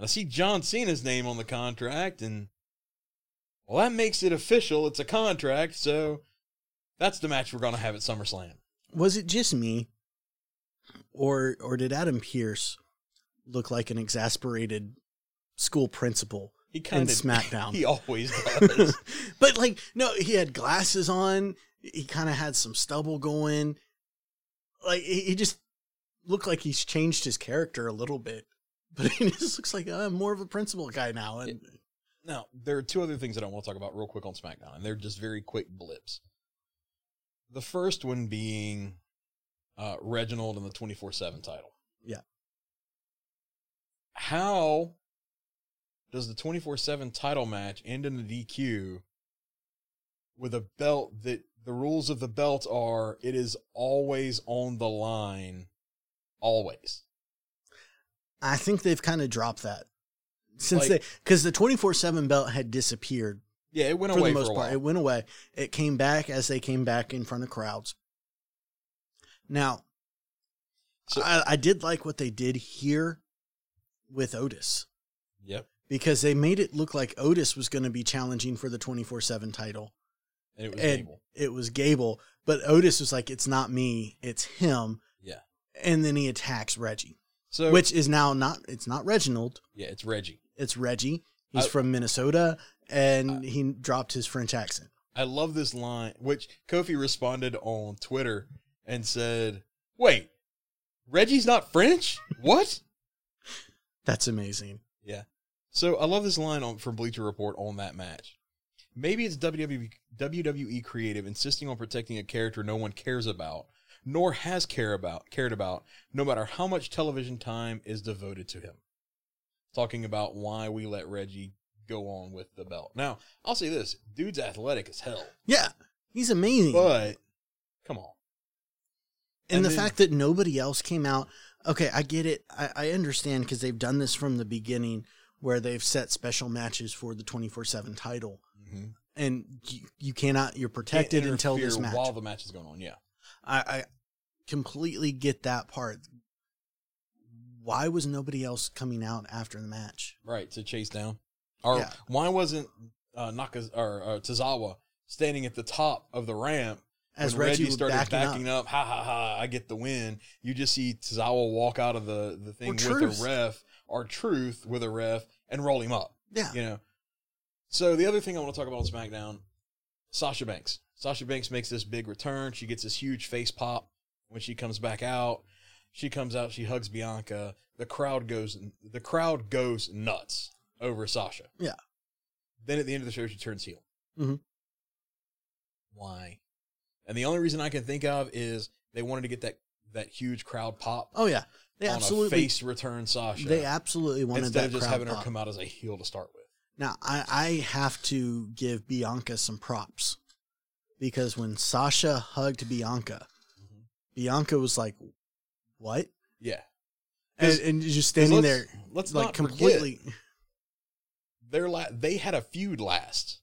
I see John Cena's name on the contract, and well, that makes it official. It's a contract, so that's the match we're gonna have at SummerSlam." Was it just me, or or did Adam Pearce look like an exasperated school principal He in kind of SmackDown? He always does. but like, no, he had glasses on. He kind of had some stubble going. Like he, he just looked like he's changed his character a little bit. But he just looks like uh, more of a principal guy now. And Now, there are two other things that I want to talk about real quick on SmackDown, and they're just very quick blips. The first one being uh, Reginald and the 24 7 title. Yeah. How does the 24 7 title match end in a DQ with a belt that the rules of the belt are it is always on the line? Always. I think they've kind of dropped that since Like- they because the twenty four seven belt had disappeared Yeah, it went for away the most for a part. while. It went away. It came back as they came back in front of crowds. Now, So- I, I did like what they did here with Otis Yep. Because they made it look like Otis was going to be challenging for the twenty four seven title. And it was and Gable. it was Gable, but Otis was like, "It's not me, it's him." Yeah. And then he attacks Reggie, So, which is now not. It's not Reginald. yeah, it's Reggie. It's Reggie. He's I- from Minnesota, and he dropped his French accent. I love this line, which Kofi responded on Twitter and said, Wait, Reggie's not French? What? That's amazing. yeah. So I love this line on, from Bleacher Report on that match. Maybe it's WWE, WWE creative insisting on protecting a character no one cares about, nor has care about, cared about, no matter how much television time is devoted to him. Talking about why we let Reggie go on with the belt. Now, I'll say this dude's athletic as hell. Yeah, he's amazing. But come on. and, and the then- fact that nobody else came out. Okay, I get it. I, I understand because they've done this from the beginning, where they've set special matches for the twenty four seven title, Mhm. and you, you cannot. You're protected until this match. while the match is going on. Yeah, I, I completely get that part. Why was nobody else coming out after the match? right to chase down. Or Yeah. why wasn't uh, Naka or uh, Tozawa standing at the top of the ramp As when Reggie, Reggie started backing, backing, up. up. Ha ha ha! I get the win. You just see Tozawa walk out of the the thing Or with a ref or Truth with a ref and roll him up. Yeah, You know. So the other thing I want to talk about on SmackDown, Sasha Banks. Sasha Banks makes this big return. She gets this huge face pop when she comes back out. She comes out. She hugs Bianca. The crowd goes. The crowd goes nuts over Sasha. Yeah. Then at the end of the show, she turns heel. Mhm. Why? And the only reason I can think of is they wanted to get that that huge crowd pop Oh yeah, they absolutely face return Sasha. they absolutely wanted instead that of just having her pop. come out as a heel to start with. Now, I, I have to give Bianca some props because when Sasha hugged Bianca, Mhm. Bianca was like, "What?" Yeah, and, and just standing let's, there, Let's like completely. completely. Their la- they had a feud last.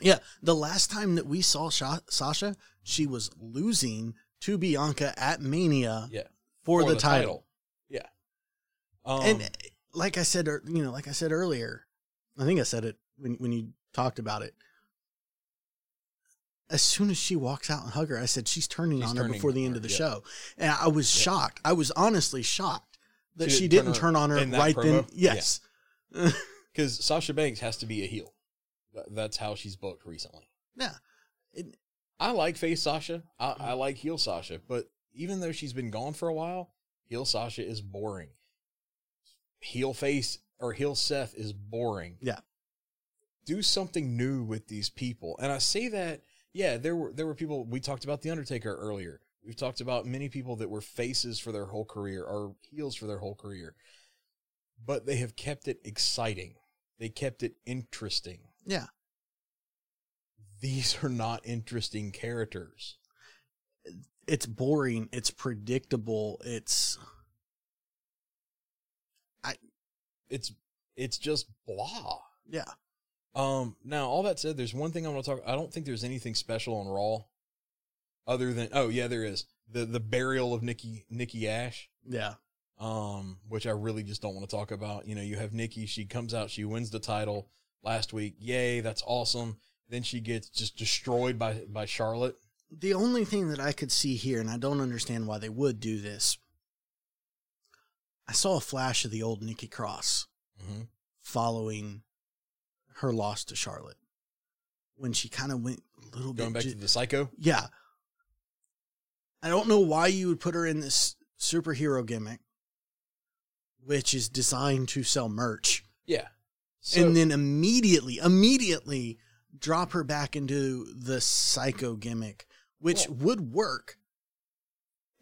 Yeah, the last time that we saw Sha- Sasha, she was losing to Bianca at Mania Yeah, for, the, title. Yeah, um, and like I said, you know, like I said earlier, I think I said it when when you talked about it. As soon as she walks out and hug her, I said she's turning She's on her before the end her, of the yeah. show, and I was Yeah. shocked. I was honestly shocked that She she didn't turn turn on her in that right then. Yes, because Sasha Banks has to be a heel. That's how she's booked recently. yeah. It- I like face Sasha. I, I like heel Sasha, but even though she's been gone for a while, heel Sasha is boring. Heel face or heel Seth is boring. Yeah. Do something new with these people. And I say that, yeah, there were there were people we talked about The Undertaker earlier. We've talked about many people that were faces for their whole career or heels for their whole career. But they have kept it exciting. They kept it interesting. yeah. These are not interesting characters. It's boring. It's predictable. It's I it's it's just blah. yeah. Um now all that said, there's one thing I want to talk I don't think there's anything special on Raw other than oh yeah, there is. The the burial of Nikki Nikki Ash. Yeah. Um, which I really just don't want to talk about. You know, you have Nikki, she comes out, she wins the title last week. Yay, that's awesome. Then she gets just destroyed by by Charlotte. The only thing that I could see here, and I don't understand why they would do this, I saw a flash of the old Nikki Cross Mm-hmm. following her loss to Charlotte when she kind of went a little Going bit. Going back ju- to the psycho. yeah. I don't know why you would put her in this superhero gimmick, which is designed to sell merch, Yeah. So, and then immediately, immediately drop her back into the psycho gimmick, which would work,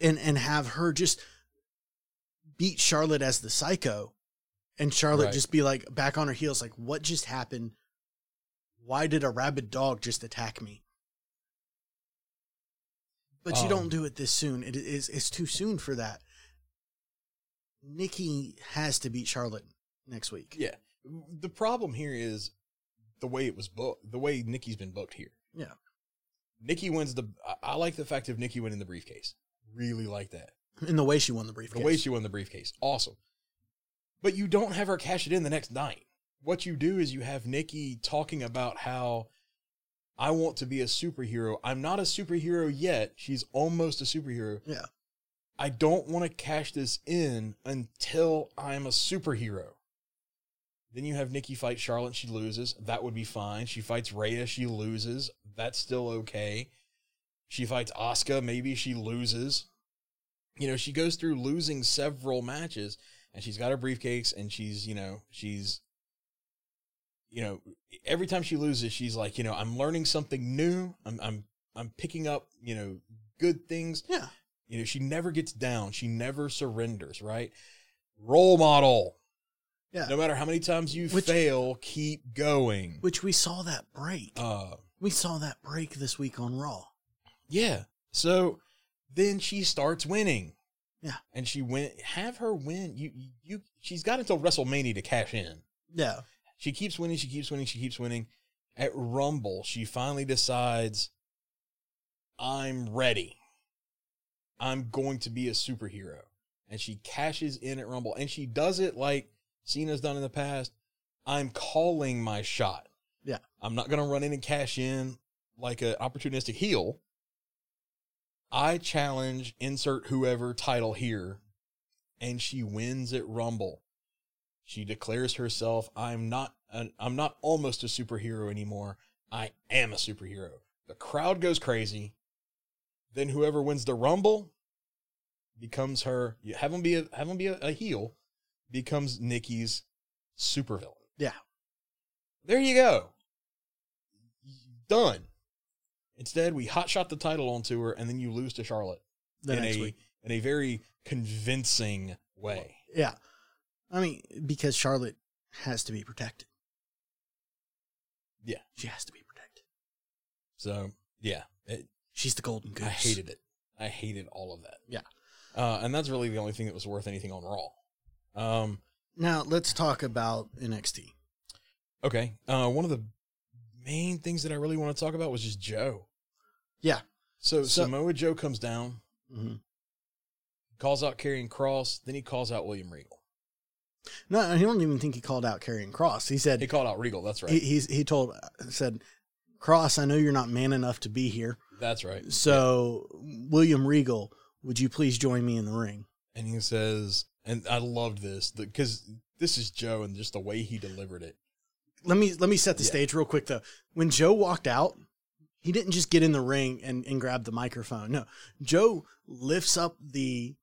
and and have her just beat Charlotte as the psycho, and Charlotte Right. just be like back on her heels, like what just happened? Why did a rabid dog just attack me? But you Um, don't do it this soon. It is it's too soon for that. Nikki has to beat Charlotte next week. Yeah. The problem here is the way it was booked, the way Nikki's been booked here. Yeah. Nikki wins the. I, I like the fact of Nikki winning the briefcase. Really like that. In the way she won the briefcase. The way she won the briefcase. Awesome. But you don't have her cash it in the next night. What you do is you have Nikki talking about how I want to be a superhero. I'm not a superhero yet. She's almost a superhero. Yeah. I don't want to cash this in until I'm a superhero. Then you have Nikki fight Charlotte, she loses. That would be fine. She fights Rhea, she loses. That's still okay. She fights Asuka, maybe she loses. You know, she goes through losing several matches and she's got her briefcase and she's, you know, she's you know, every time she loses, she's like, you know, I'm learning something new. I'm I'm I'm picking up, you know, good things. Yeah. You know, she never gets down. She never surrenders, right? Role model. Yeah. No matter how many times you Which- fail, keep going. Which we saw that break. Uh we saw that break this week on Raw. yeah. So then she starts winning. Yeah. And she went have her win. You you she's got until WrestleMania to cash in. Yeah. She keeps winning, she keeps winning, she keeps winning. At Rumble, she finally decides I'm ready. I'm going to be a superhero. And she cashes in at Rumble. And she does it like Cena's done in the past. I'm calling my shot. Yeah. I'm not going to run in and cash in like an opportunistic heel. I challenge insert whoever title here. And she wins at Rumble. She declares herself, I'm not an, I'm not almost a superhero anymore. I am a superhero. The crowd goes crazy. Then whoever wins the rumble becomes her you have them be a have them be a, a heel becomes Nikki's supervillain. Yeah. There you go. Done. Instead, we hotshot the title onto her and then you lose to Charlotte. the in next a week. in a very convincing way. Yeah. I mean, because Charlotte has to be protected. Yeah. She has to be protected. So yeah, it, She's the golden goose. I hated it. I hated all of that. Yeah. uh, and that's really the only thing that was worth anything on Raw. Um, Now, let's talk about NXT. okay, uh, one of the main things that I really want to talk about was just Joe. Yeah. So, So- Samoa Joe comes down, hmm calls out Karrion Kross, then he calls out William Regal. No, I don't even think he called out Karrion Kross. He said He called out Regal. That's right. he, he's, he told said, Kross, I know you're not man enough to be here. that's right. So, William Regal, would you please join me in the ring? and he says, and I loved this because this is Joe and just the way he delivered it. Let me let me set the Yeah. stage real quick though. When Joe walked out, he didn't just get in the ring and, and grab the microphone. No. Joe lifts up the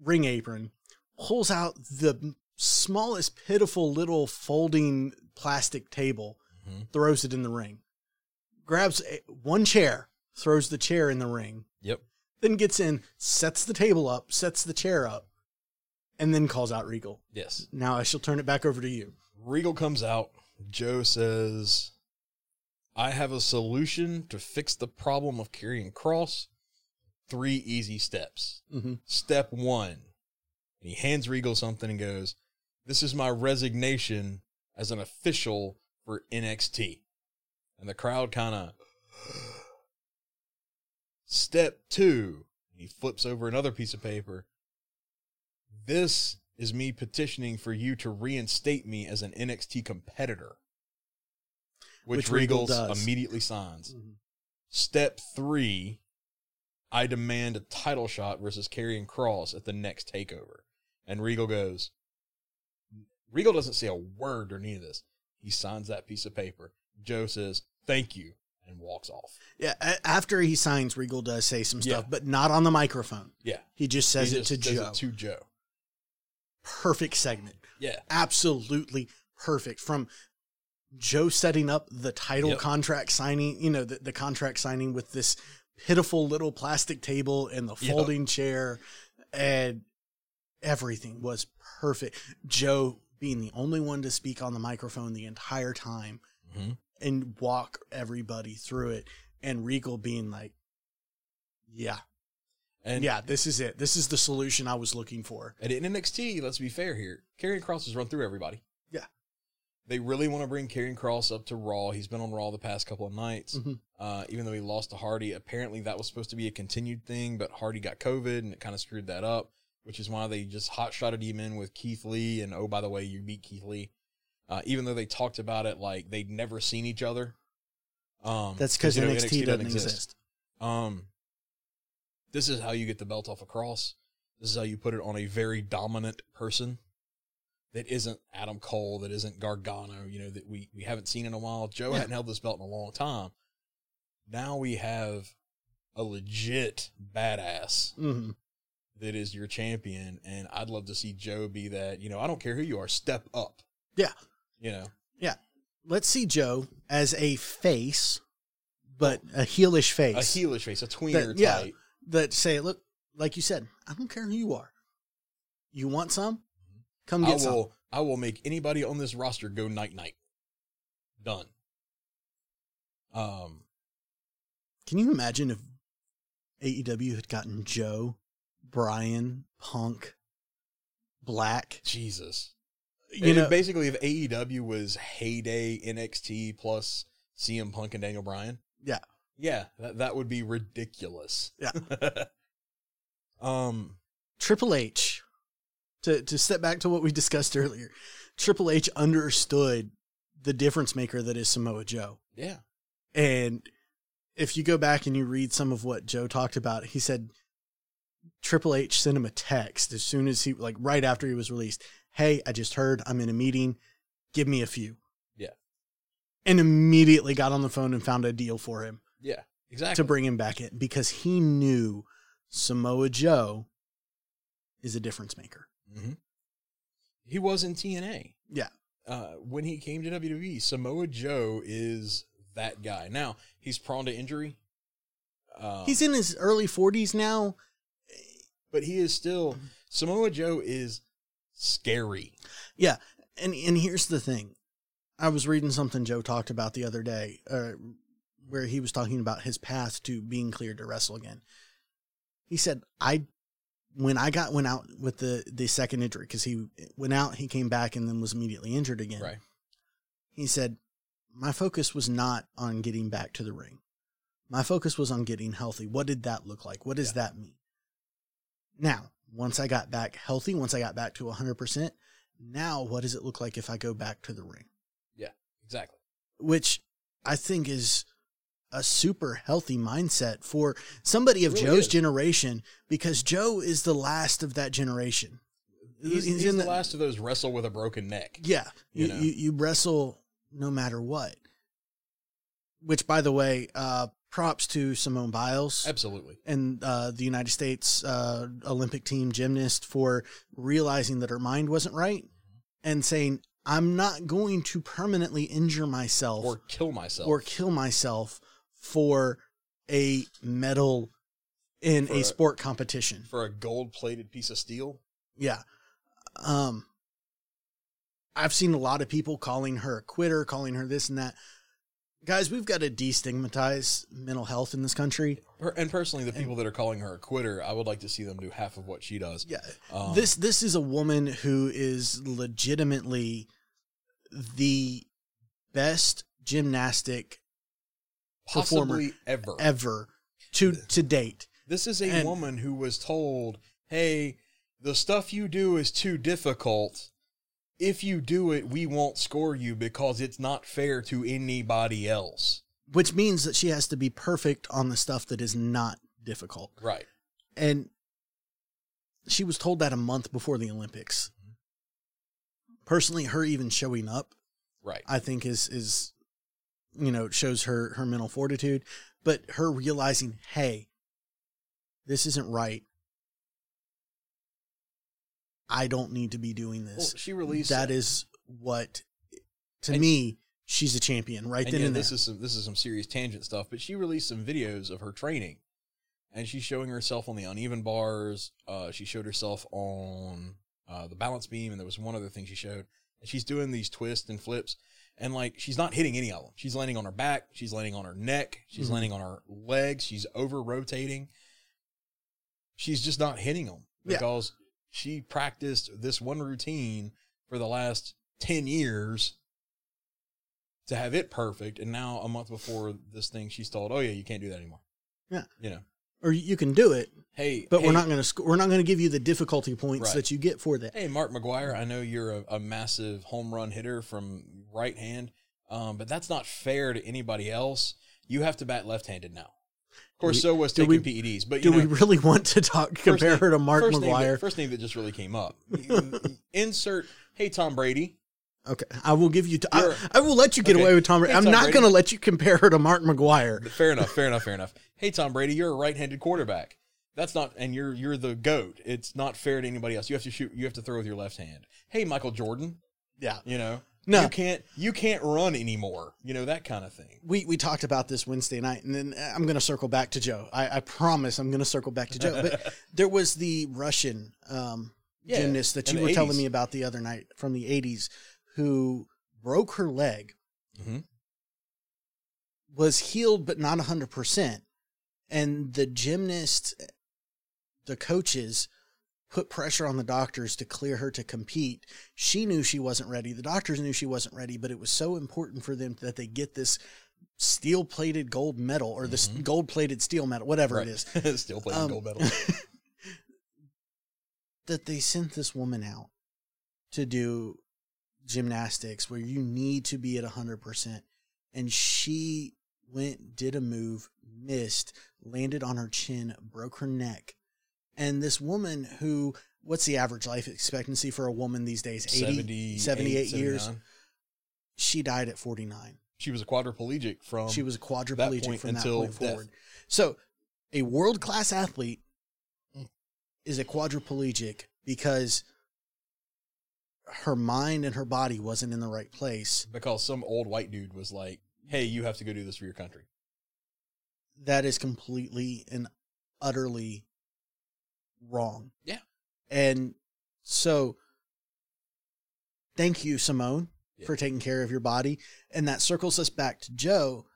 ring apron, pulls out the smallest pitiful little folding plastic table, Mhm. throws it in the ring. Grabs a, one chair, throws the chair in the ring, Yep. then gets in, sets the table up, sets the chair up, and then calls out Regal. Yes. Now I shall turn it back over to you. Regal comes out. Joe says, I have a solution to fix the problem of Karrion Kross. Three easy steps. Mm-hmm. Step one. He hands Regal something and goes, This is my resignation as an official for NXT. And the crowd kind of. Step two. He flips over another piece of paper. This is me petitioning for you to reinstate me as an NXT competitor. Which, Which Regal immediately signs. Mm-hmm. Step three, I demand a title shot versus Karrion Kross at the next takeover. And Regal goes, Regal doesn't say a word or any of this. He signs that piece of paper. Joe says, thank you, and walks off. Yeah, after he signs, Regal does say some stuff, Yeah. but not on the microphone. Yeah. He just says He it to says Joe. to Joe. Perfect segment. Yeah. Absolutely perfect. From Joe setting up the title Yep. contract signing, you know, the, the contract signing with this pitiful little plastic table and the Yep. folding chair, and everything was perfect. Joe being the only one to speak on the microphone the entire time hmm and walk everybody through it, and Regal being like, yeah, And yeah, this is it. This is the solution I was looking for. And in NXT, let's be fair here. Karrion Kross has run through everybody. Yeah. They really want to bring Karrion Kross up to Raw. He's been on Raw the past couple of nights. Mhm. Uh, even though he lost to Hardy, apparently that was supposed to be a continued thing, but Hardy got COVID and it kind of screwed that up, which is why they just hot shotted him in with Keith Lee. And oh, by the way, you beat Keith Lee. Uh, even though they talked about it like they'd never seen each other. Um, That's because you know, NXT, doesn't exist. um, this is how you get the belt off a Kross. This is how you put it on a very dominant person that isn't Adam Cole, that isn't Gargano, you know, that we, we haven't seen in a while. Joe Yeah. hadn't held this belt in a long time. Now we have a legit badass hmm that is your champion. And I'd love to see Joe be that, you know, I don't care who you are, step up. Yeah. You know, yeah. Let's see Joe as a face, but a heelish face. a heelish face, a tweener That- yeah. type. That say, look, like you said, I don't care who you are. You want some? Come I get some. will I will make anybody on this roster go night night. Done. Um Can you imagine if AEW had gotten Joe, Bryan, Punk, Black? Jesus. You And know, basically if AEW was heyday NXT plus CM Punk and Daniel Bryan. Yeah. Yeah, that, that would be ridiculous. Yeah. um Triple H, to to step back to what we discussed earlier, Triple H understood the difference maker that is Samoa Joe. yeah. And if you go back and you read some of what Joe talked about, he said Triple H sent him a text as soon as he, like right after he was released. Hey, I just heard I'm in a meeting. Give me a few. Yeah. And immediately got on the phone and found a deal for him Yeah. Exactly. to bring him back in because he knew Samoa Joe is a difference maker. hmm He was in TNA. Yeah. Uh, when he came to WWE, Samoa Joe is that guy. Now he's prone to injury. Um, He's in his early 40s now. but he is still Samoa Joe is scary. Yeah, and and here's the thing. I was reading something Joe talked about the other day, uh, where he was talking about his path to being cleared to wrestle again. He said, "I when I got went out with the the second injury because he went out, he came back and then was immediately injured again. Right. He said, my focus was not on getting back to the ring. My focus was on getting healthy. What did that look like? What does Yeah. that mean? Now, once I got back healthy, once I got back to 100%, now what does it look like if I go back to the ring? Yeah, exactly. Which I think is a super healthy mindset for somebody of Really Joe's is. generation because Joe is the last of that generation. He's, He's he's in the the- last of those wrestle with a broken neck. Yeah, you, You you, you wrestle no matter what. Which, by the way, uh, props to Simone Biles Absolutely. and uh, the United States uh, Olympic team gymnast for realizing that her mind wasn't right and saying, "I'm not going to permanently injure myself Or kill myself. or kill myself for a medal in For a sport competition." for a gold plated piece of steel. Yeah. Um I've seen a lot of people calling her a quitter, calling her this and that. Guys, we've got to destigmatize mental health in this country. And personally, the people that are calling her a quitter, I would like to see them do half of what she does. Yeah. Um, this this is a woman who is legitimately the best gymnastic possibly ever. ever to to date. This is a And- woman who was told, "Hey, the stuff you do is too difficult. If you do it, we won't score you because it's not fair to anybody else." Which means that she has to be perfect on the stuff that is not difficult. Right. and she was told that a month before the Olympics. Mm-hmm. Personally, her even showing up, Right. I think is is you know shows her her mental fortitude, but her realizing, hey, this isn't right. I don't need to be doing Well, this. she released that is what, to And- me, she's a champion right then yeah, and this is some this is some serious tangent stuff, but she released some videos of her training, and she's showing herself on the uneven bars. Uh, she showed herself on uh, the balance beam, and there was one other thing she showed. And she's doing these twists and flips, and like she's not hitting any of them. She's landing on her back, she's landing on her neck, she's Mhm. landing on her legs, she's over rotating. She's just not hitting them Yeah. because she practiced this one routine for the last 10 years to have it perfect. And now, a month before this thing, she's told, "Oh yeah, you can't do that anymore." Yeah. you know, or you can do it, hey, but hey, we're not going to sc- we're not going to give you the difficulty points Right. that you get for that. Hey, Mark McGwire, I know you're a, a massive home run hitter from right hand, um, but that's not fair to anybody else. You have to bat left-handed now. Of course, we- so was taking we- PEDs, but Do know, we really want to talk compare name- her to Mark first name that- McGwire? first name that just really came up. Insert, hey Tom Brady. Okay, I will give you. T- I, I will let you get Okay. away with Tom Brady. Hey, I'm Tom not going to let you compare her to Mark McGwire. Fair enough, fair enough, fair enough. Hey Tom Brady, you're a right-handed quarterback. That's not, and you're you're the goat. It's not fair to anybody else. You have to shoot. You have to throw with your left hand. Hey Michael Jordan, Yeah, you know, No. you can't you can't run anymore. You know that kind of thing. we we talked about this Wednesday night, and then I'm going to circle back to Joe. I, I promise I'm going to circle back to Joe. But there was the Russian um, Yeah, gymnast that you were telling me about the other night from the 80s, who broke her leg, Mhm. was healed but not 100 percent, and the gymnast, the coaches. Put pressure on the doctors to clear her to compete. She knew she wasn't ready. The doctors knew she wasn't ready, but it was so important for them that they get this steel plated gold medal or this Mhm. gold plated steel medal, whatever it is, steel plated Um, gold medal. that they sent this woman out to do gymnastics where you need to be at 100%. And she went, did a move, missed, landed on her chin, broke her neck. And this woman who, what's the average life expectancy for a woman these days? 80, 78 years. She died at 49. She was a quadriplegic from. she was a quadriplegic from that point death. forward. So, a world class athlete is a quadriplegic because her mind and her body wasn't in the right place. because some old white dude was like, "Hey, you have to go do this for your country." That is completely and utterly wrong. Yeah. And so thank you, Simone, Yeah. for taking care of your body. And that circles us back to Joe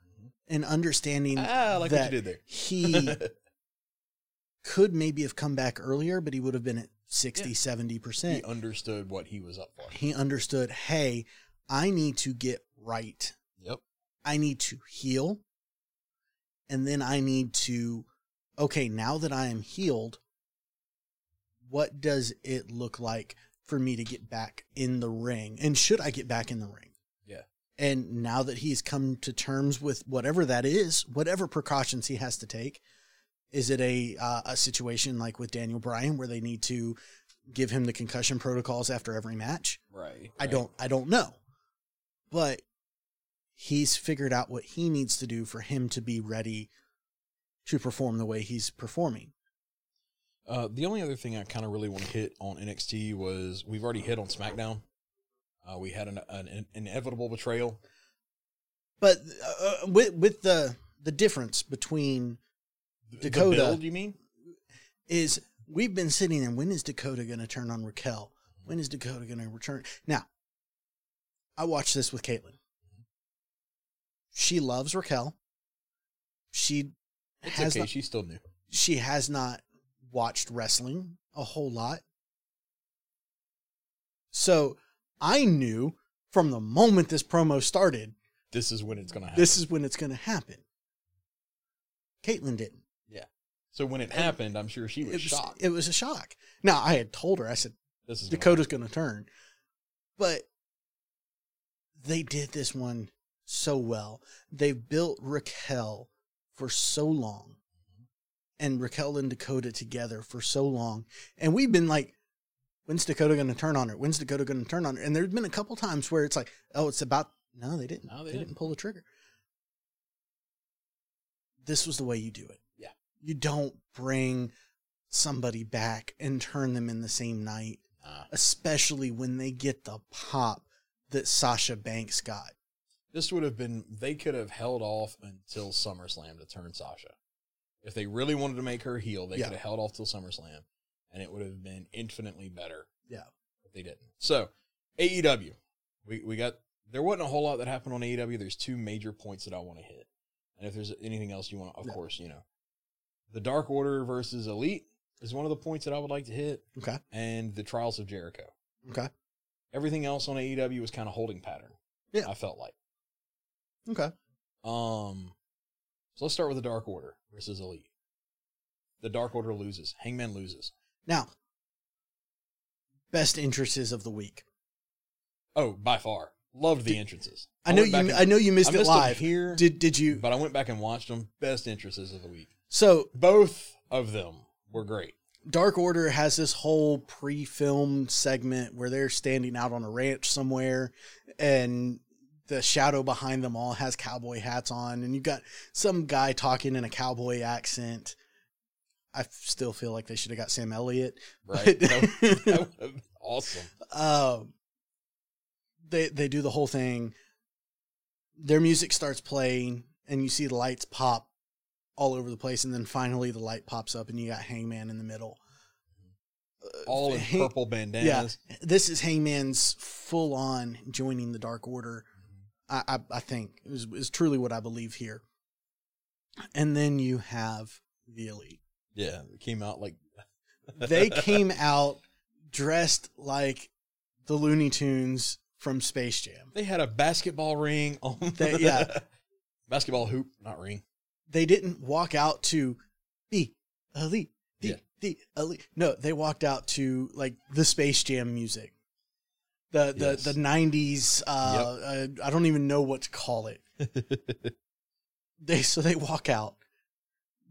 and understanding Ah, like that what you did there. he could maybe have come back earlier, but he would have been at 60, Yeah. 70%. he understood what he was up for. he understood, hey, I need to get right. Yep. I need to heal. And then I need to, okay, now that I am healed, what does it look like for me to get back in the ring? And should I get back in the ring? Yeah. And now that he's come to terms with whatever that is, whatever precautions he has to take, is it a uh, a situation like with Daniel Bryan where they need to give him the concussion protocols after every match? Right. I don't I don't know. But he's figured out what he needs to do for him to be ready to perform the way he's performing. Uh, the only other thing I kind of really want to hit on NXT was we've already hit on SmackDown. Uh, we had an, an, inevitable betrayal. But uh, with with the the difference between The Dakota. build, you mean? is we've been sitting there when is Dakota going to turn on Raquel? When is Dakota going to return? Now, I watched this with Caitlin. She loves Raquel. She It's has okay. not, She's still new. she has not watched wrestling a whole lot. So I knew from the moment this promo started, This is when it's going to happen. this is when it's going to happen. Caitlin didn't. Yeah. So when it happened, I'm sure she was, It shocked. it was a shock. Now, I had told her, I said, this is gonna Dakota's going to turn. But they did this one so well. They've built Raquel for so long and Raquel and Dakota together for so long. And we've been like, when's Dakota going to turn on her? When's Dakota going to turn on her? And there's been a couple times where it's like, oh, it's about, no, they didn't. No, they they, didn't. didn't pull the trigger. This was the way you do it. Yeah. You don't bring somebody back and turn them in the same night Nah. especially when they get the pop that Sasha Banks got. This would have been, they could have held off until SummerSlam to turn Sasha. If they really wanted to make her heel, they Yeah. could have held off till SummerSlam, and it would have been infinitely better. Yeah. But they didn't. So, AEW. We, we got, there wasn't a whole lot that happened on AEW. There's two major points that I want to hit. And if there's anything else you want, of Yeah. course, you know. The Dark Order versus Elite is one of the points that I would like to hit, Okay. and the Trials of Jericho. Okay. Everything else on AEW was kind of holding pattern. Yeah. I felt like. Okay. Um, so let's start with the Dark Order versus Elite. The Dark Order loses. Hangman loses. Now, best entrances of the week. Oh, by far, loved the entrances. I know you. and- I know you missed, I missed it live. here, Did Did you? but I went back and watched them. Best entrances of the week. So Both of them were great. Dark Order has this whole pre-filmed segment where they're standing out on a ranch somewhere, and the shadow behind them all has cowboy hats on, and you got some guy talking in a cowboy accent. I still feel like they should have got Sam Elliott. Right? That, that would awesome. um, they they do the whole thing. Their music starts playing, and you see the lights pop all over the place, and then finally the light pops up, and you got Hangman in the middle. All in Hang- purple bandanas. This is Hangman's full on joining the Dark Order. I, I I think is is truly what I believe here. And then you have the Elite. Yeah, it came out like They came out dressed like the Looney Tunes from Space Jam. They had a basketball ring on. They- yeah. basketball hoop, not ring. they didn't walk out to the elite, the, Yeah. the elite. No, they walked out to like the Space Jam music, the the Yes. the nineties. Uh, uh, I don't even know what to call it. They so they walk out,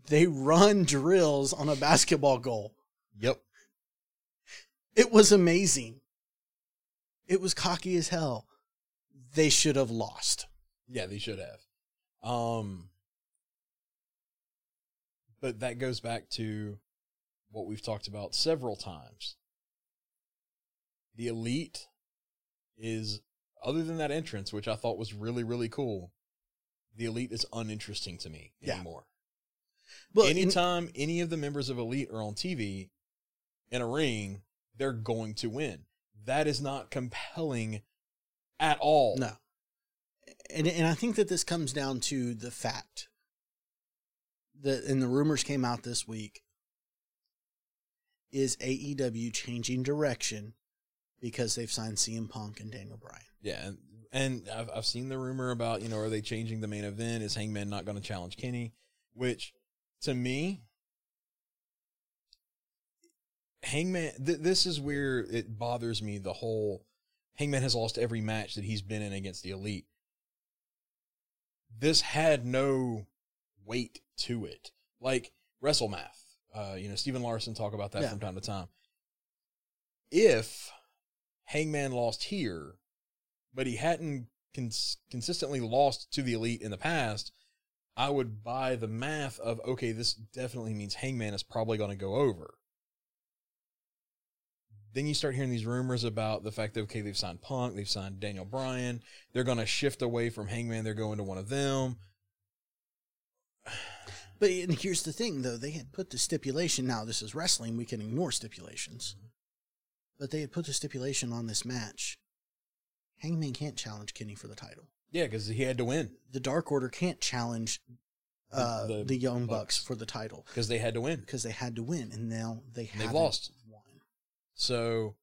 they run drills on a basketball goal. Yep. It was amazing. It was cocky as hell. They should have lost. Yeah, they should have. Um, but that goes back to what we've talked about several times. The elite is, other than that entrance, which I thought was really, really cool, the elite is uninteresting to me Yeah. anymore. But in- Anytime any of the members of elite are on TV, in a ring, they're going to win. That is not compelling at all. No. And and I think that this comes down to the fact that and the rumors came out this week is AEW changing direction because they've signed CM Punk and Daniel Bryan. Yeah, and, and I've I've seen the rumor about you know are they changing the main event? Is Hangman not going to challenge Kenny? Which to me, Hangman. Th- this is where it bothers me. The whole Hangman has lost every match that he's been in against the Elite. This had no weight to it, like WrestleMath. Uh, you know, Stephen Larson talk about that Yeah. from time to time. If Hangman lost here, but he hadn't cons- consistently lost to the elite in the past, I would buy the math of okay, this definitely means Hangman is probably going to go over. Then you start hearing these rumors about the fact that okay, they've signed Punk, they've signed Daniel Bryan, they're going to shift away from Hangman, they're going to one of them. But here's the thing though, they had put the stipulation now this is wrestling, we can ignore stipulations. But they had put the stipulation on this match. Hangman can't challenge Kenny for the title. Yeah, because he had to win The Dark Order can't challenge uh, The- the, the Young Bucks. Bucks for the title because they had to win. because they had to win, and now they have lost. Won. So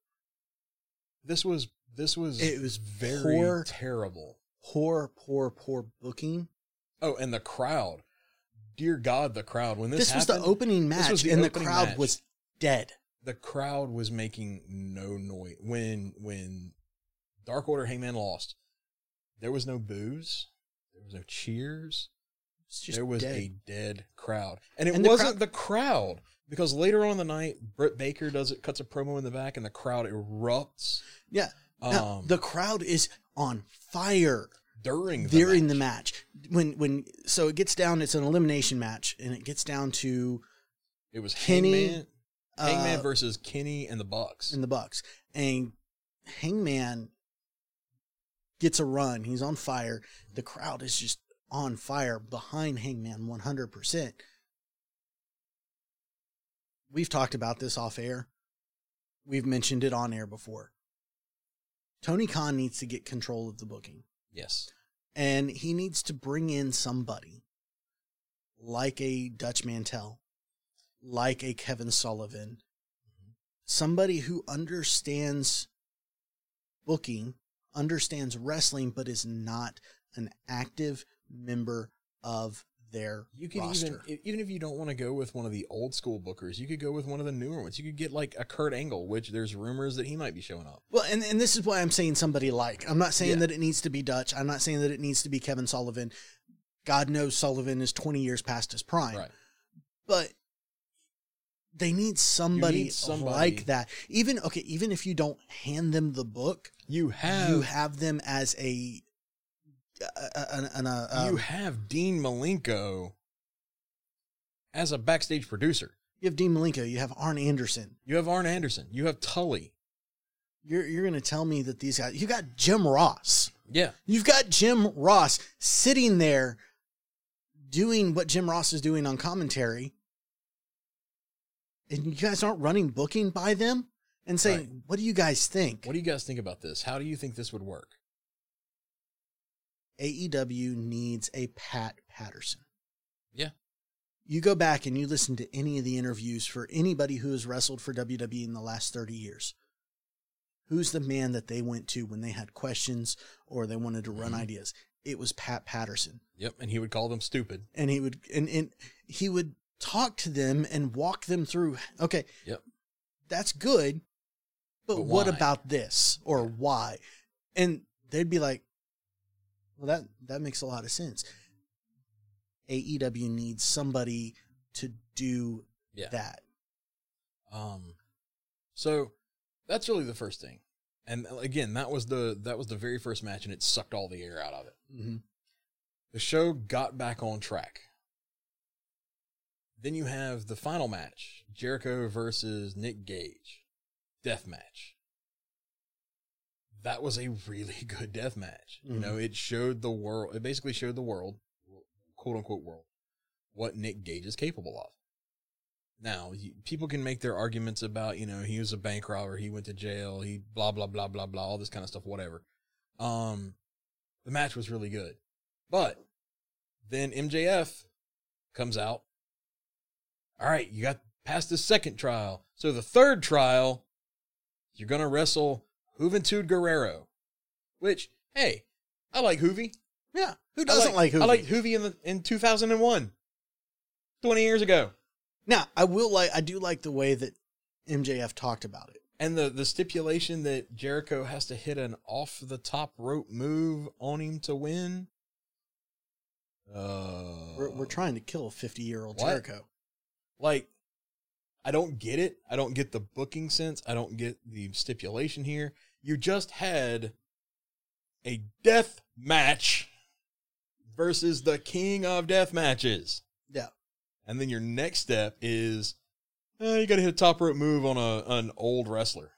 this was this was It was very poor- terrible. Poor, poor, poor booking. Oh, and the crowd. Dear God, the crowd. When this, This, was the happened, opening match, the and the crowd match. was dead. The crowd was making no noise when when Dark Order Hangman lost. There was no booze. There was no cheers. There was dead. a dead crowd, and it And the wasn't crowd- the crowd because later on in the night, Britt Baker does it, cuts a promo in the back, and the crowd erupts. yeah. Now, Um, the crowd is on fire during the during the match. match. When when so it gets down, it's an elimination match, and it gets down to it was Kenny, Hangman, Hangman uh, versus Kenny and the Bucks. in the Bucks, and Hangman gets a run. He's on fire. The crowd is just on fire behind Hangman, one hundred percent. We've talked about this off air. We've mentioned it on air before. Tony Khan needs to get control of the booking. yes, and he needs to bring in somebody like a Dutch Mantel, like a Kevin Sullivan, mm-hmm. somebody who understands booking, understands wrestling, but is not an active member of their You can roster. even even if you don't want to go with one of the old school bookers, you could go with one of the newer ones. You could get like a Kurt Angle, which there's rumors that he might be showing up. Well, and, and this is why I'm saying somebody like. I'm not saying Yeah. that it needs to be Dutch. I'm not saying that it needs to be Kevin Sullivan. God knows Sullivan is 20 years past his prime. Right. But they need somebody, somebody- like that. Even okay, even if you don't hand them the book, You have you have them as a an, an, uh, um, you have Dean Malenko as a backstage producer. you have Dean Malenko, you have Arn Anderson. You have Arn Anderson. You have Tully. You're you're going to tell me that these guys. You got Jim Ross. Yeah. You've got Jim Ross sitting there doing what Jim Ross is doing on commentary. And you guys aren't running booking by them and saying, Right. what do you guys think? What do you guys think about this? How do you think this would work? AEW needs a Pat Patterson. Yeah. You go back and you listen to any of the interviews for anybody who has wrestled for WWE in the last 30 years. Who's the man that they went to when they had questions or they wanted to run Mhm. ideas? It was Pat Patterson. Yep. And he would call them stupid. and he would and, and he would talk to them and walk them through okay Yep. that's good but, But what about this or Yeah. why and they'd be like well that that makes a lot of sense aew needs somebody to do Yeah. that Um, so that's really the first thing. And again, that was the that was the very first match, and it sucked all the air out of it. mm-hmm. The show got back on track. Then you have the final match: Jericho versus Nick Gage, death match. That was a really good death match. You Mhm. know, it showed the world. It basically showed the world, quote unquote world, what Nick Gage is capable of. Now, people can make their arguments about, you know, he was a bank robber, he went to jail, he blah blah blah blah blah, all this kind of stuff, whatever. Um, the match was really good, but then MJF comes out. All right, you got past the second trial, so the third trial, you're gonna wrestle Juventud Guerrero, which hey, I like Juvi. Yeah. Who doesn't like, I Juvi? like Juvi in the in 2001, 20 years ago. Now, I will like I do like the way that MJF talked about it. And the the stipulation that Jericho has to hit an off the top rope move on him to win. Uh, We're, we're trying to kill a 50 year old Jericho. Like I don't get it. I don't get the booking sense. I don't get the stipulation here. You just had a death match versus the king of death matches. Yeah. And then your next step is uh, you got to hit a top rope move on a an old wrestler.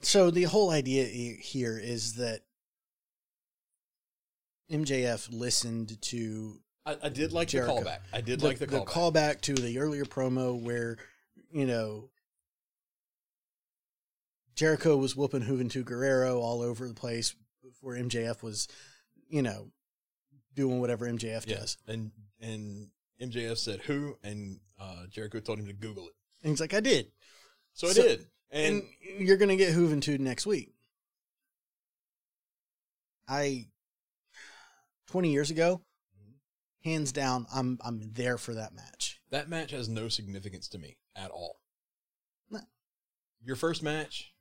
So the whole idea here is that MJF listened to I, I did like Jericho. the callback. I did the, like the, the callback. callback to the earlier promo where, you know, Jericho was whooping Juventud Guerrero all over the place before MJF was, you know, doing whatever MJF Yeah. does. And and MJF said who, and uh, Jericho told him to Google it. And he's like, I did. So I did. And, And you're going to get Juventud next week. I, 20 years ago, hands down, I'm I'm there for that match. that match has no significance to me at all. No. Your first match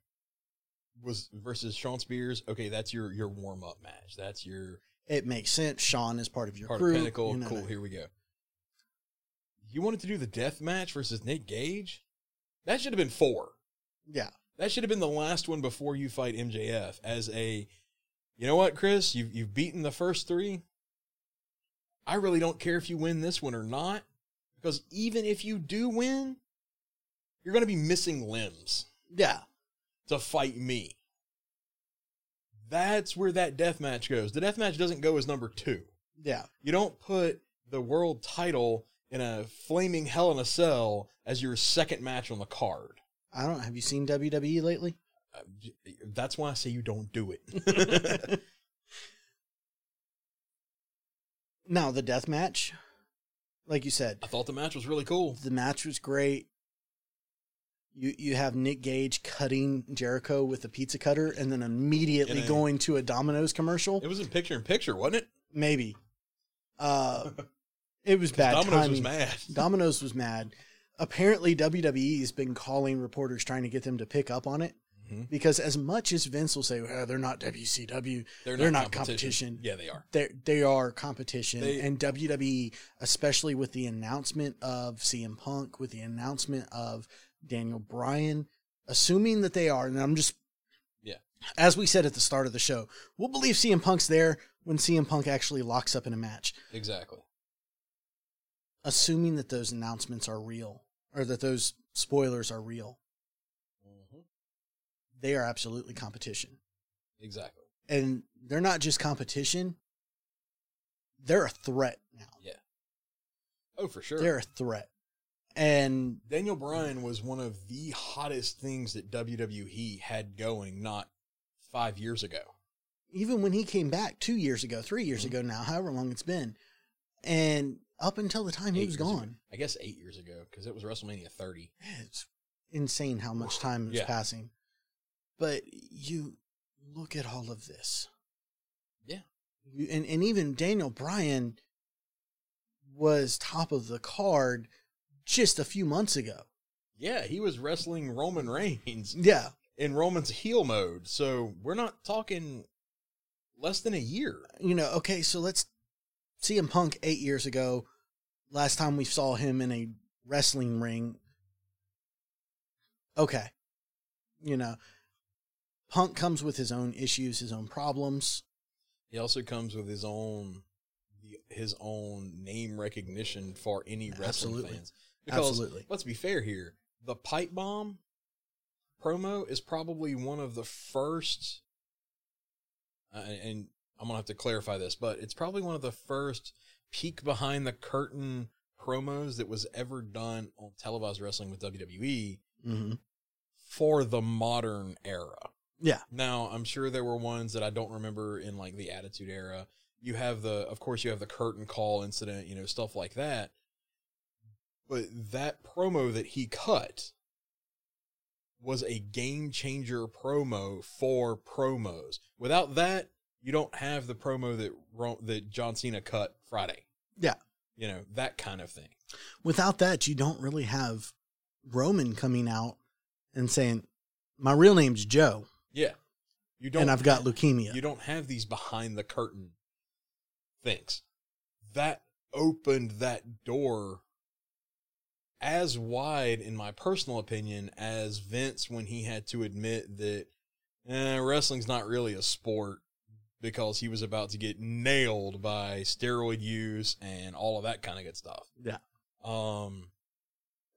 was versus Shawn Spears. Okay, that's your your warm up match. That's your It makes sense. Shawn is part of your part crew. of Pinnacle. you know, cool. Here we go. You wanted to do the death match versus Nick Gage? That should have been four. Yeah. That should have been the last one before you fight MJF as a you know what, Chris? You've you've beaten the first three. I really don't care if you win this one or not. Because even if you do win, you're gonna be missing limbs Yeah. to fight me. That's where that death match goes. The death match doesn't go as number two. Yeah. You don't put the world title in a flaming hell in a cell as your second match on the card. I don't have you seen WWE lately? Uh, That's why I say you don't do it. now the death match, like you said, I thought the match was really cool. the match was great. You you have Nick Gage cutting Jericho with a pizza cutter and then immediately a- going to a Domino's commercial. It was in picture in picture, wasn't it? Maybe. Uh it was bad Domino's timing. was mad. Domino's was mad. Apparently WWE has been calling reporters trying to get them to pick up on it Mhm. because as much as Vince will say, well, they're not WCW, They're not competition. Yeah, they are. they they are competition They- and WWE especially with the announcement of CM Punk with the announcement of Daniel Bryan assuming that they are and I'm just Yeah. as we said at the start of the show we'll believe CM Punk's there when CM Punk actually locks up in a match Exactly. assuming that those announcements are real or that those spoilers are real they are absolutely competition Exactly. and they're not just competition they're a threat now Yeah. Oh, for sure. they're a threat and Daniel Bryan was one of the hottest things that WWE had going not five years ago. even when he came back two years ago, three years Mhm. ago now, however long it's been, and up until the time he was years ago. gone, I guess eight years ago because it was WrestleMania 30. it's insane how much time is Yeah. passing. But you look at all of this, Yeah. you, and and even Daniel Bryan was top of the card just a few months ago. Yeah, he was wrestling Roman Reigns Yeah, in Roman's heel mode. So we're not talking less than a year. Uh, you know. Okay, so let's CM Punk eight years ago. Last time we saw him in a wrestling ring. Okay, you know, Punk comes with his own issues, his own problems. He also comes with his own his own name recognition for any wrestling Absolutely. fans. Because Absolutely. let's be fair here, the pipe bomb promo is probably one of the first, uh, and I'm gonna have to clarify this, but it's probably one of the first peek behind the curtain promos that was ever done on televised wrestling with WWE hmm for the modern era. Yeah. Now, I'm sure there were ones that I don't remember in like the Attitude Era. You have the, of course, you have the curtain call incident, you know, stuff like that. But that promo that he cut was a game changer promo for promos. Without that, you don't have the promo that that John Cena cut Friday. Yeah. You know, that kind of thing. Without that, you don't really have Roman coming out and saying, "My real name's Joe, Yeah. You don't and I've got leukemia." You don't have these behind the curtain things. That opened that door as wide, in my personal opinion, as Vince when he had to admit that eh, wrestling's not really a sport because he was about to get nailed by steroid use and all of that kind of good stuff. Yeah. Um,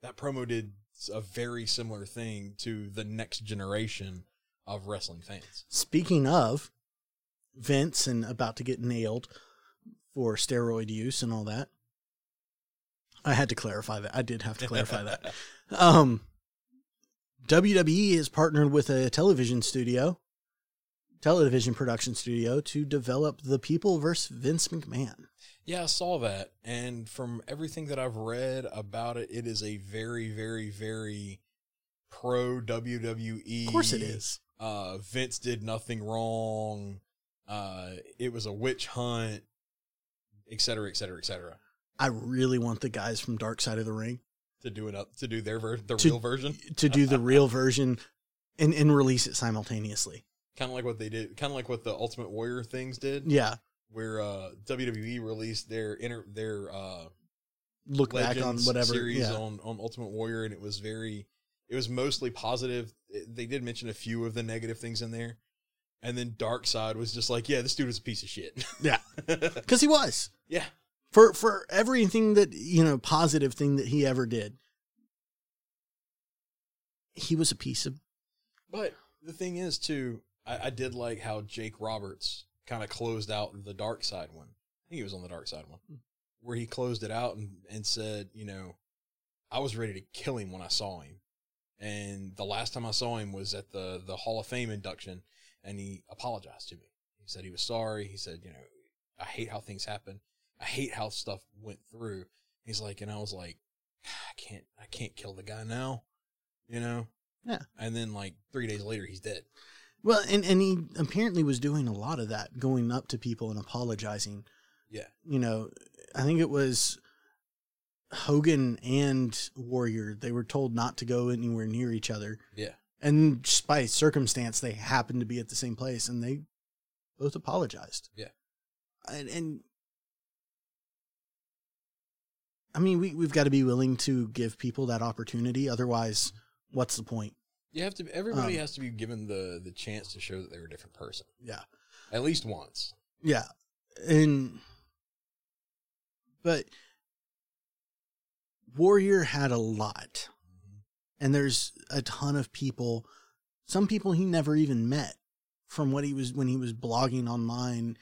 that promo did a very similar thing to the next generation of wrestling fans. Speaking of Vince and about to get nailed for steroid use and all that, I had to clarify that. I did have to clarify that. Um, WWE is partnered with a television studio, television production studio, to develop the People versus Vince McMahon. Yeah, I saw that. And from everything that I've read about it, it is a very, very, very pro WWE. Of course, it is. Uh, Vince did nothing wrong. Uh, it was a witch hunt, et cetera, et cetera, et cetera. I really want the guys from Dark Side of the Ring To do it up, to do their ver- the To- real version, to do the real version and, and release it simultaneously. kind of like what they did, kind of like what the Ultimate Warrior things did, Yeah. where uh, WWE released their inter their uh, Look back on Legends whatever. series Yeah. on on Ultimate Warrior, and it was very, it was mostly positive. They did mention a few of the negative things in there, and then Dark Side was just like, yeah, this dude is a piece of shit. Yeah. Because he was. yeah, for for everything that you know positive thing that he ever did he was a piece of but the thing is too, I, I did like how Jake Roberts kind of closed out the Dark Side one. I think he was on the Dark Side one, hmm. where he closed it out and and said, you know, I was ready to kill him when I saw him. And the last time I saw him was at the the Hall of Fame induction, and he apologized to me. He said he was sorry. He said, you know, I hate how things happen. I hate how stuff went through. He's like, and I was like, I can't, I can't kill the guy now, you know. Yeah. And then like three days later, he's dead. well and and he apparently was doing a lot of that going up to people and apologizing Yeah. you know i think it was hogan and warrior they were told not to go anywhere near each other Yeah. and just by circumstance they happened to be at the same place and they both apologized Yeah. and, and i mean we, we've got to be willing to give people that opportunity otherwise what's the point You have to. Everybody Um, has to be given the the chance to show that they're a different person yeah at least once. yeah and but warrior had a lot and there's a ton of people some people he never even met from what he was when he was blogging online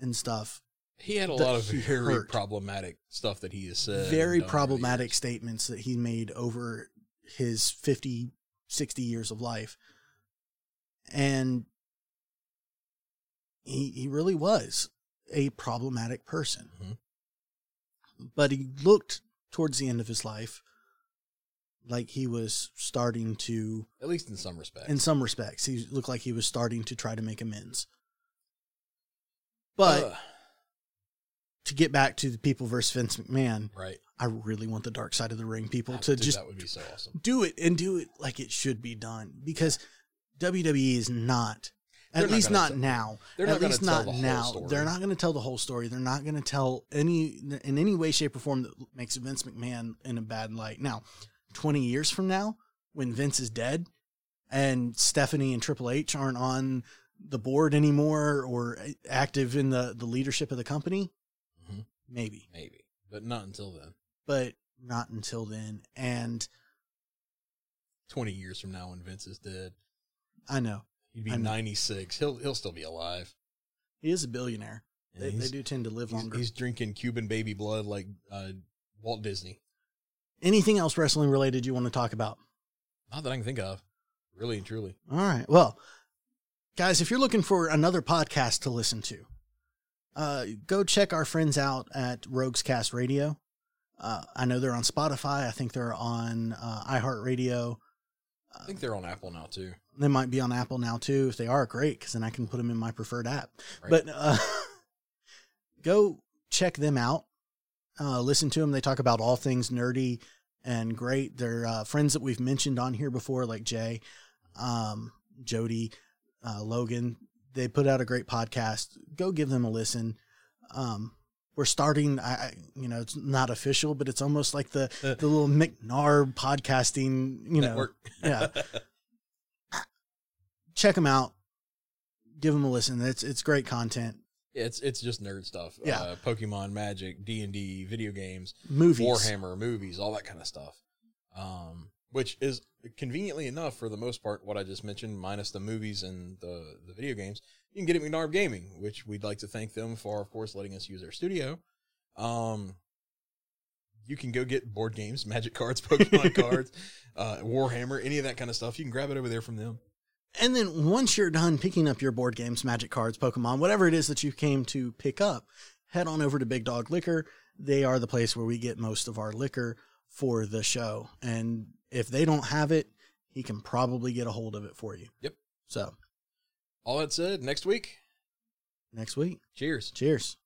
and stuff He had a lot of very hurt. problematic stuff that he has said. very and done over the problematic statements that he made over his 50 60 years of life and he he really was a problematic person Mhm. but he looked towards the end of his life like he was starting to At least in some respects. in some respects he looked like he was starting to try to make amends but Ugh. to get back to the people versus Vince McMahon right. I really want the dark side of the ring people to dude, just that would be so awesome. do it and do it like it should be done because WWE is not They're at not least not now. they're at not least not the now. They're not going to tell the whole story. They're not going to tell any in any way, shape, or form that makes Vince McMahon in a bad light. Now, twenty years from now, when Vince is dead and Stephanie and Triple H aren't on the board anymore or active in the the leadership of the company, Mhm. maybe, Maybe, but not until then. but not until then. And Twenty years from now, when Vince is dead, I know he'd be I know. ninety six. He'll he'll still be alive. he is a billionaire. They, they do tend to live He's, longer. he's drinking Cuban baby blood like uh, Walt Disney. Anything else wrestling related you want to talk about? Not that I can think of. Really and truly. All right. Well, guys, if you're looking for another podcast to listen to, uh, go check our friends out at Rogues Cast Radio. Uh, I know they're on Spotify. I think they're on uh, iHeartRadio. I think they're on Apple now too. They might be on Apple now too. If they are, great, because then I can put them in my preferred app. Right. But uh, go check them out. Uh, listen to them. They talk about all things nerdy and great. They're uh, friends that we've mentioned on here before, like Jay, um, Jody, uh, Logan. They put out a great podcast. Go give them a listen. Um, we're starting. I, you know, it's not official, but it's almost like the the little McNarb podcasting. You know, yeah. check them out. Give them a listen. It's it's great content. it's it's just nerd stuff. Yeah. Uh, Pokemon, Magic, D and D, video games, Movies. Warhammer, movies, all that kind of stuff. Um, which is conveniently enough for the most part what I just mentioned, minus the movies and the the video games. You can get it at McNarb Gaming, which we'd like to thank them for, of course, letting us use their studio. Um, you can go get board games, Magic cards, Pokemon cards, uh, Warhammer, any of that kind of stuff. You can grab it over there from them. And then once you're done picking up your board games, Magic cards, Pokemon, whatever it is that you came to pick up, head on over to Big Dog Liquor. They are the place where we get most of our liquor for the show. And if they don't have it, he can probably get a hold of it for you. Yep. So All that said, next week, next week, cheers. cheers.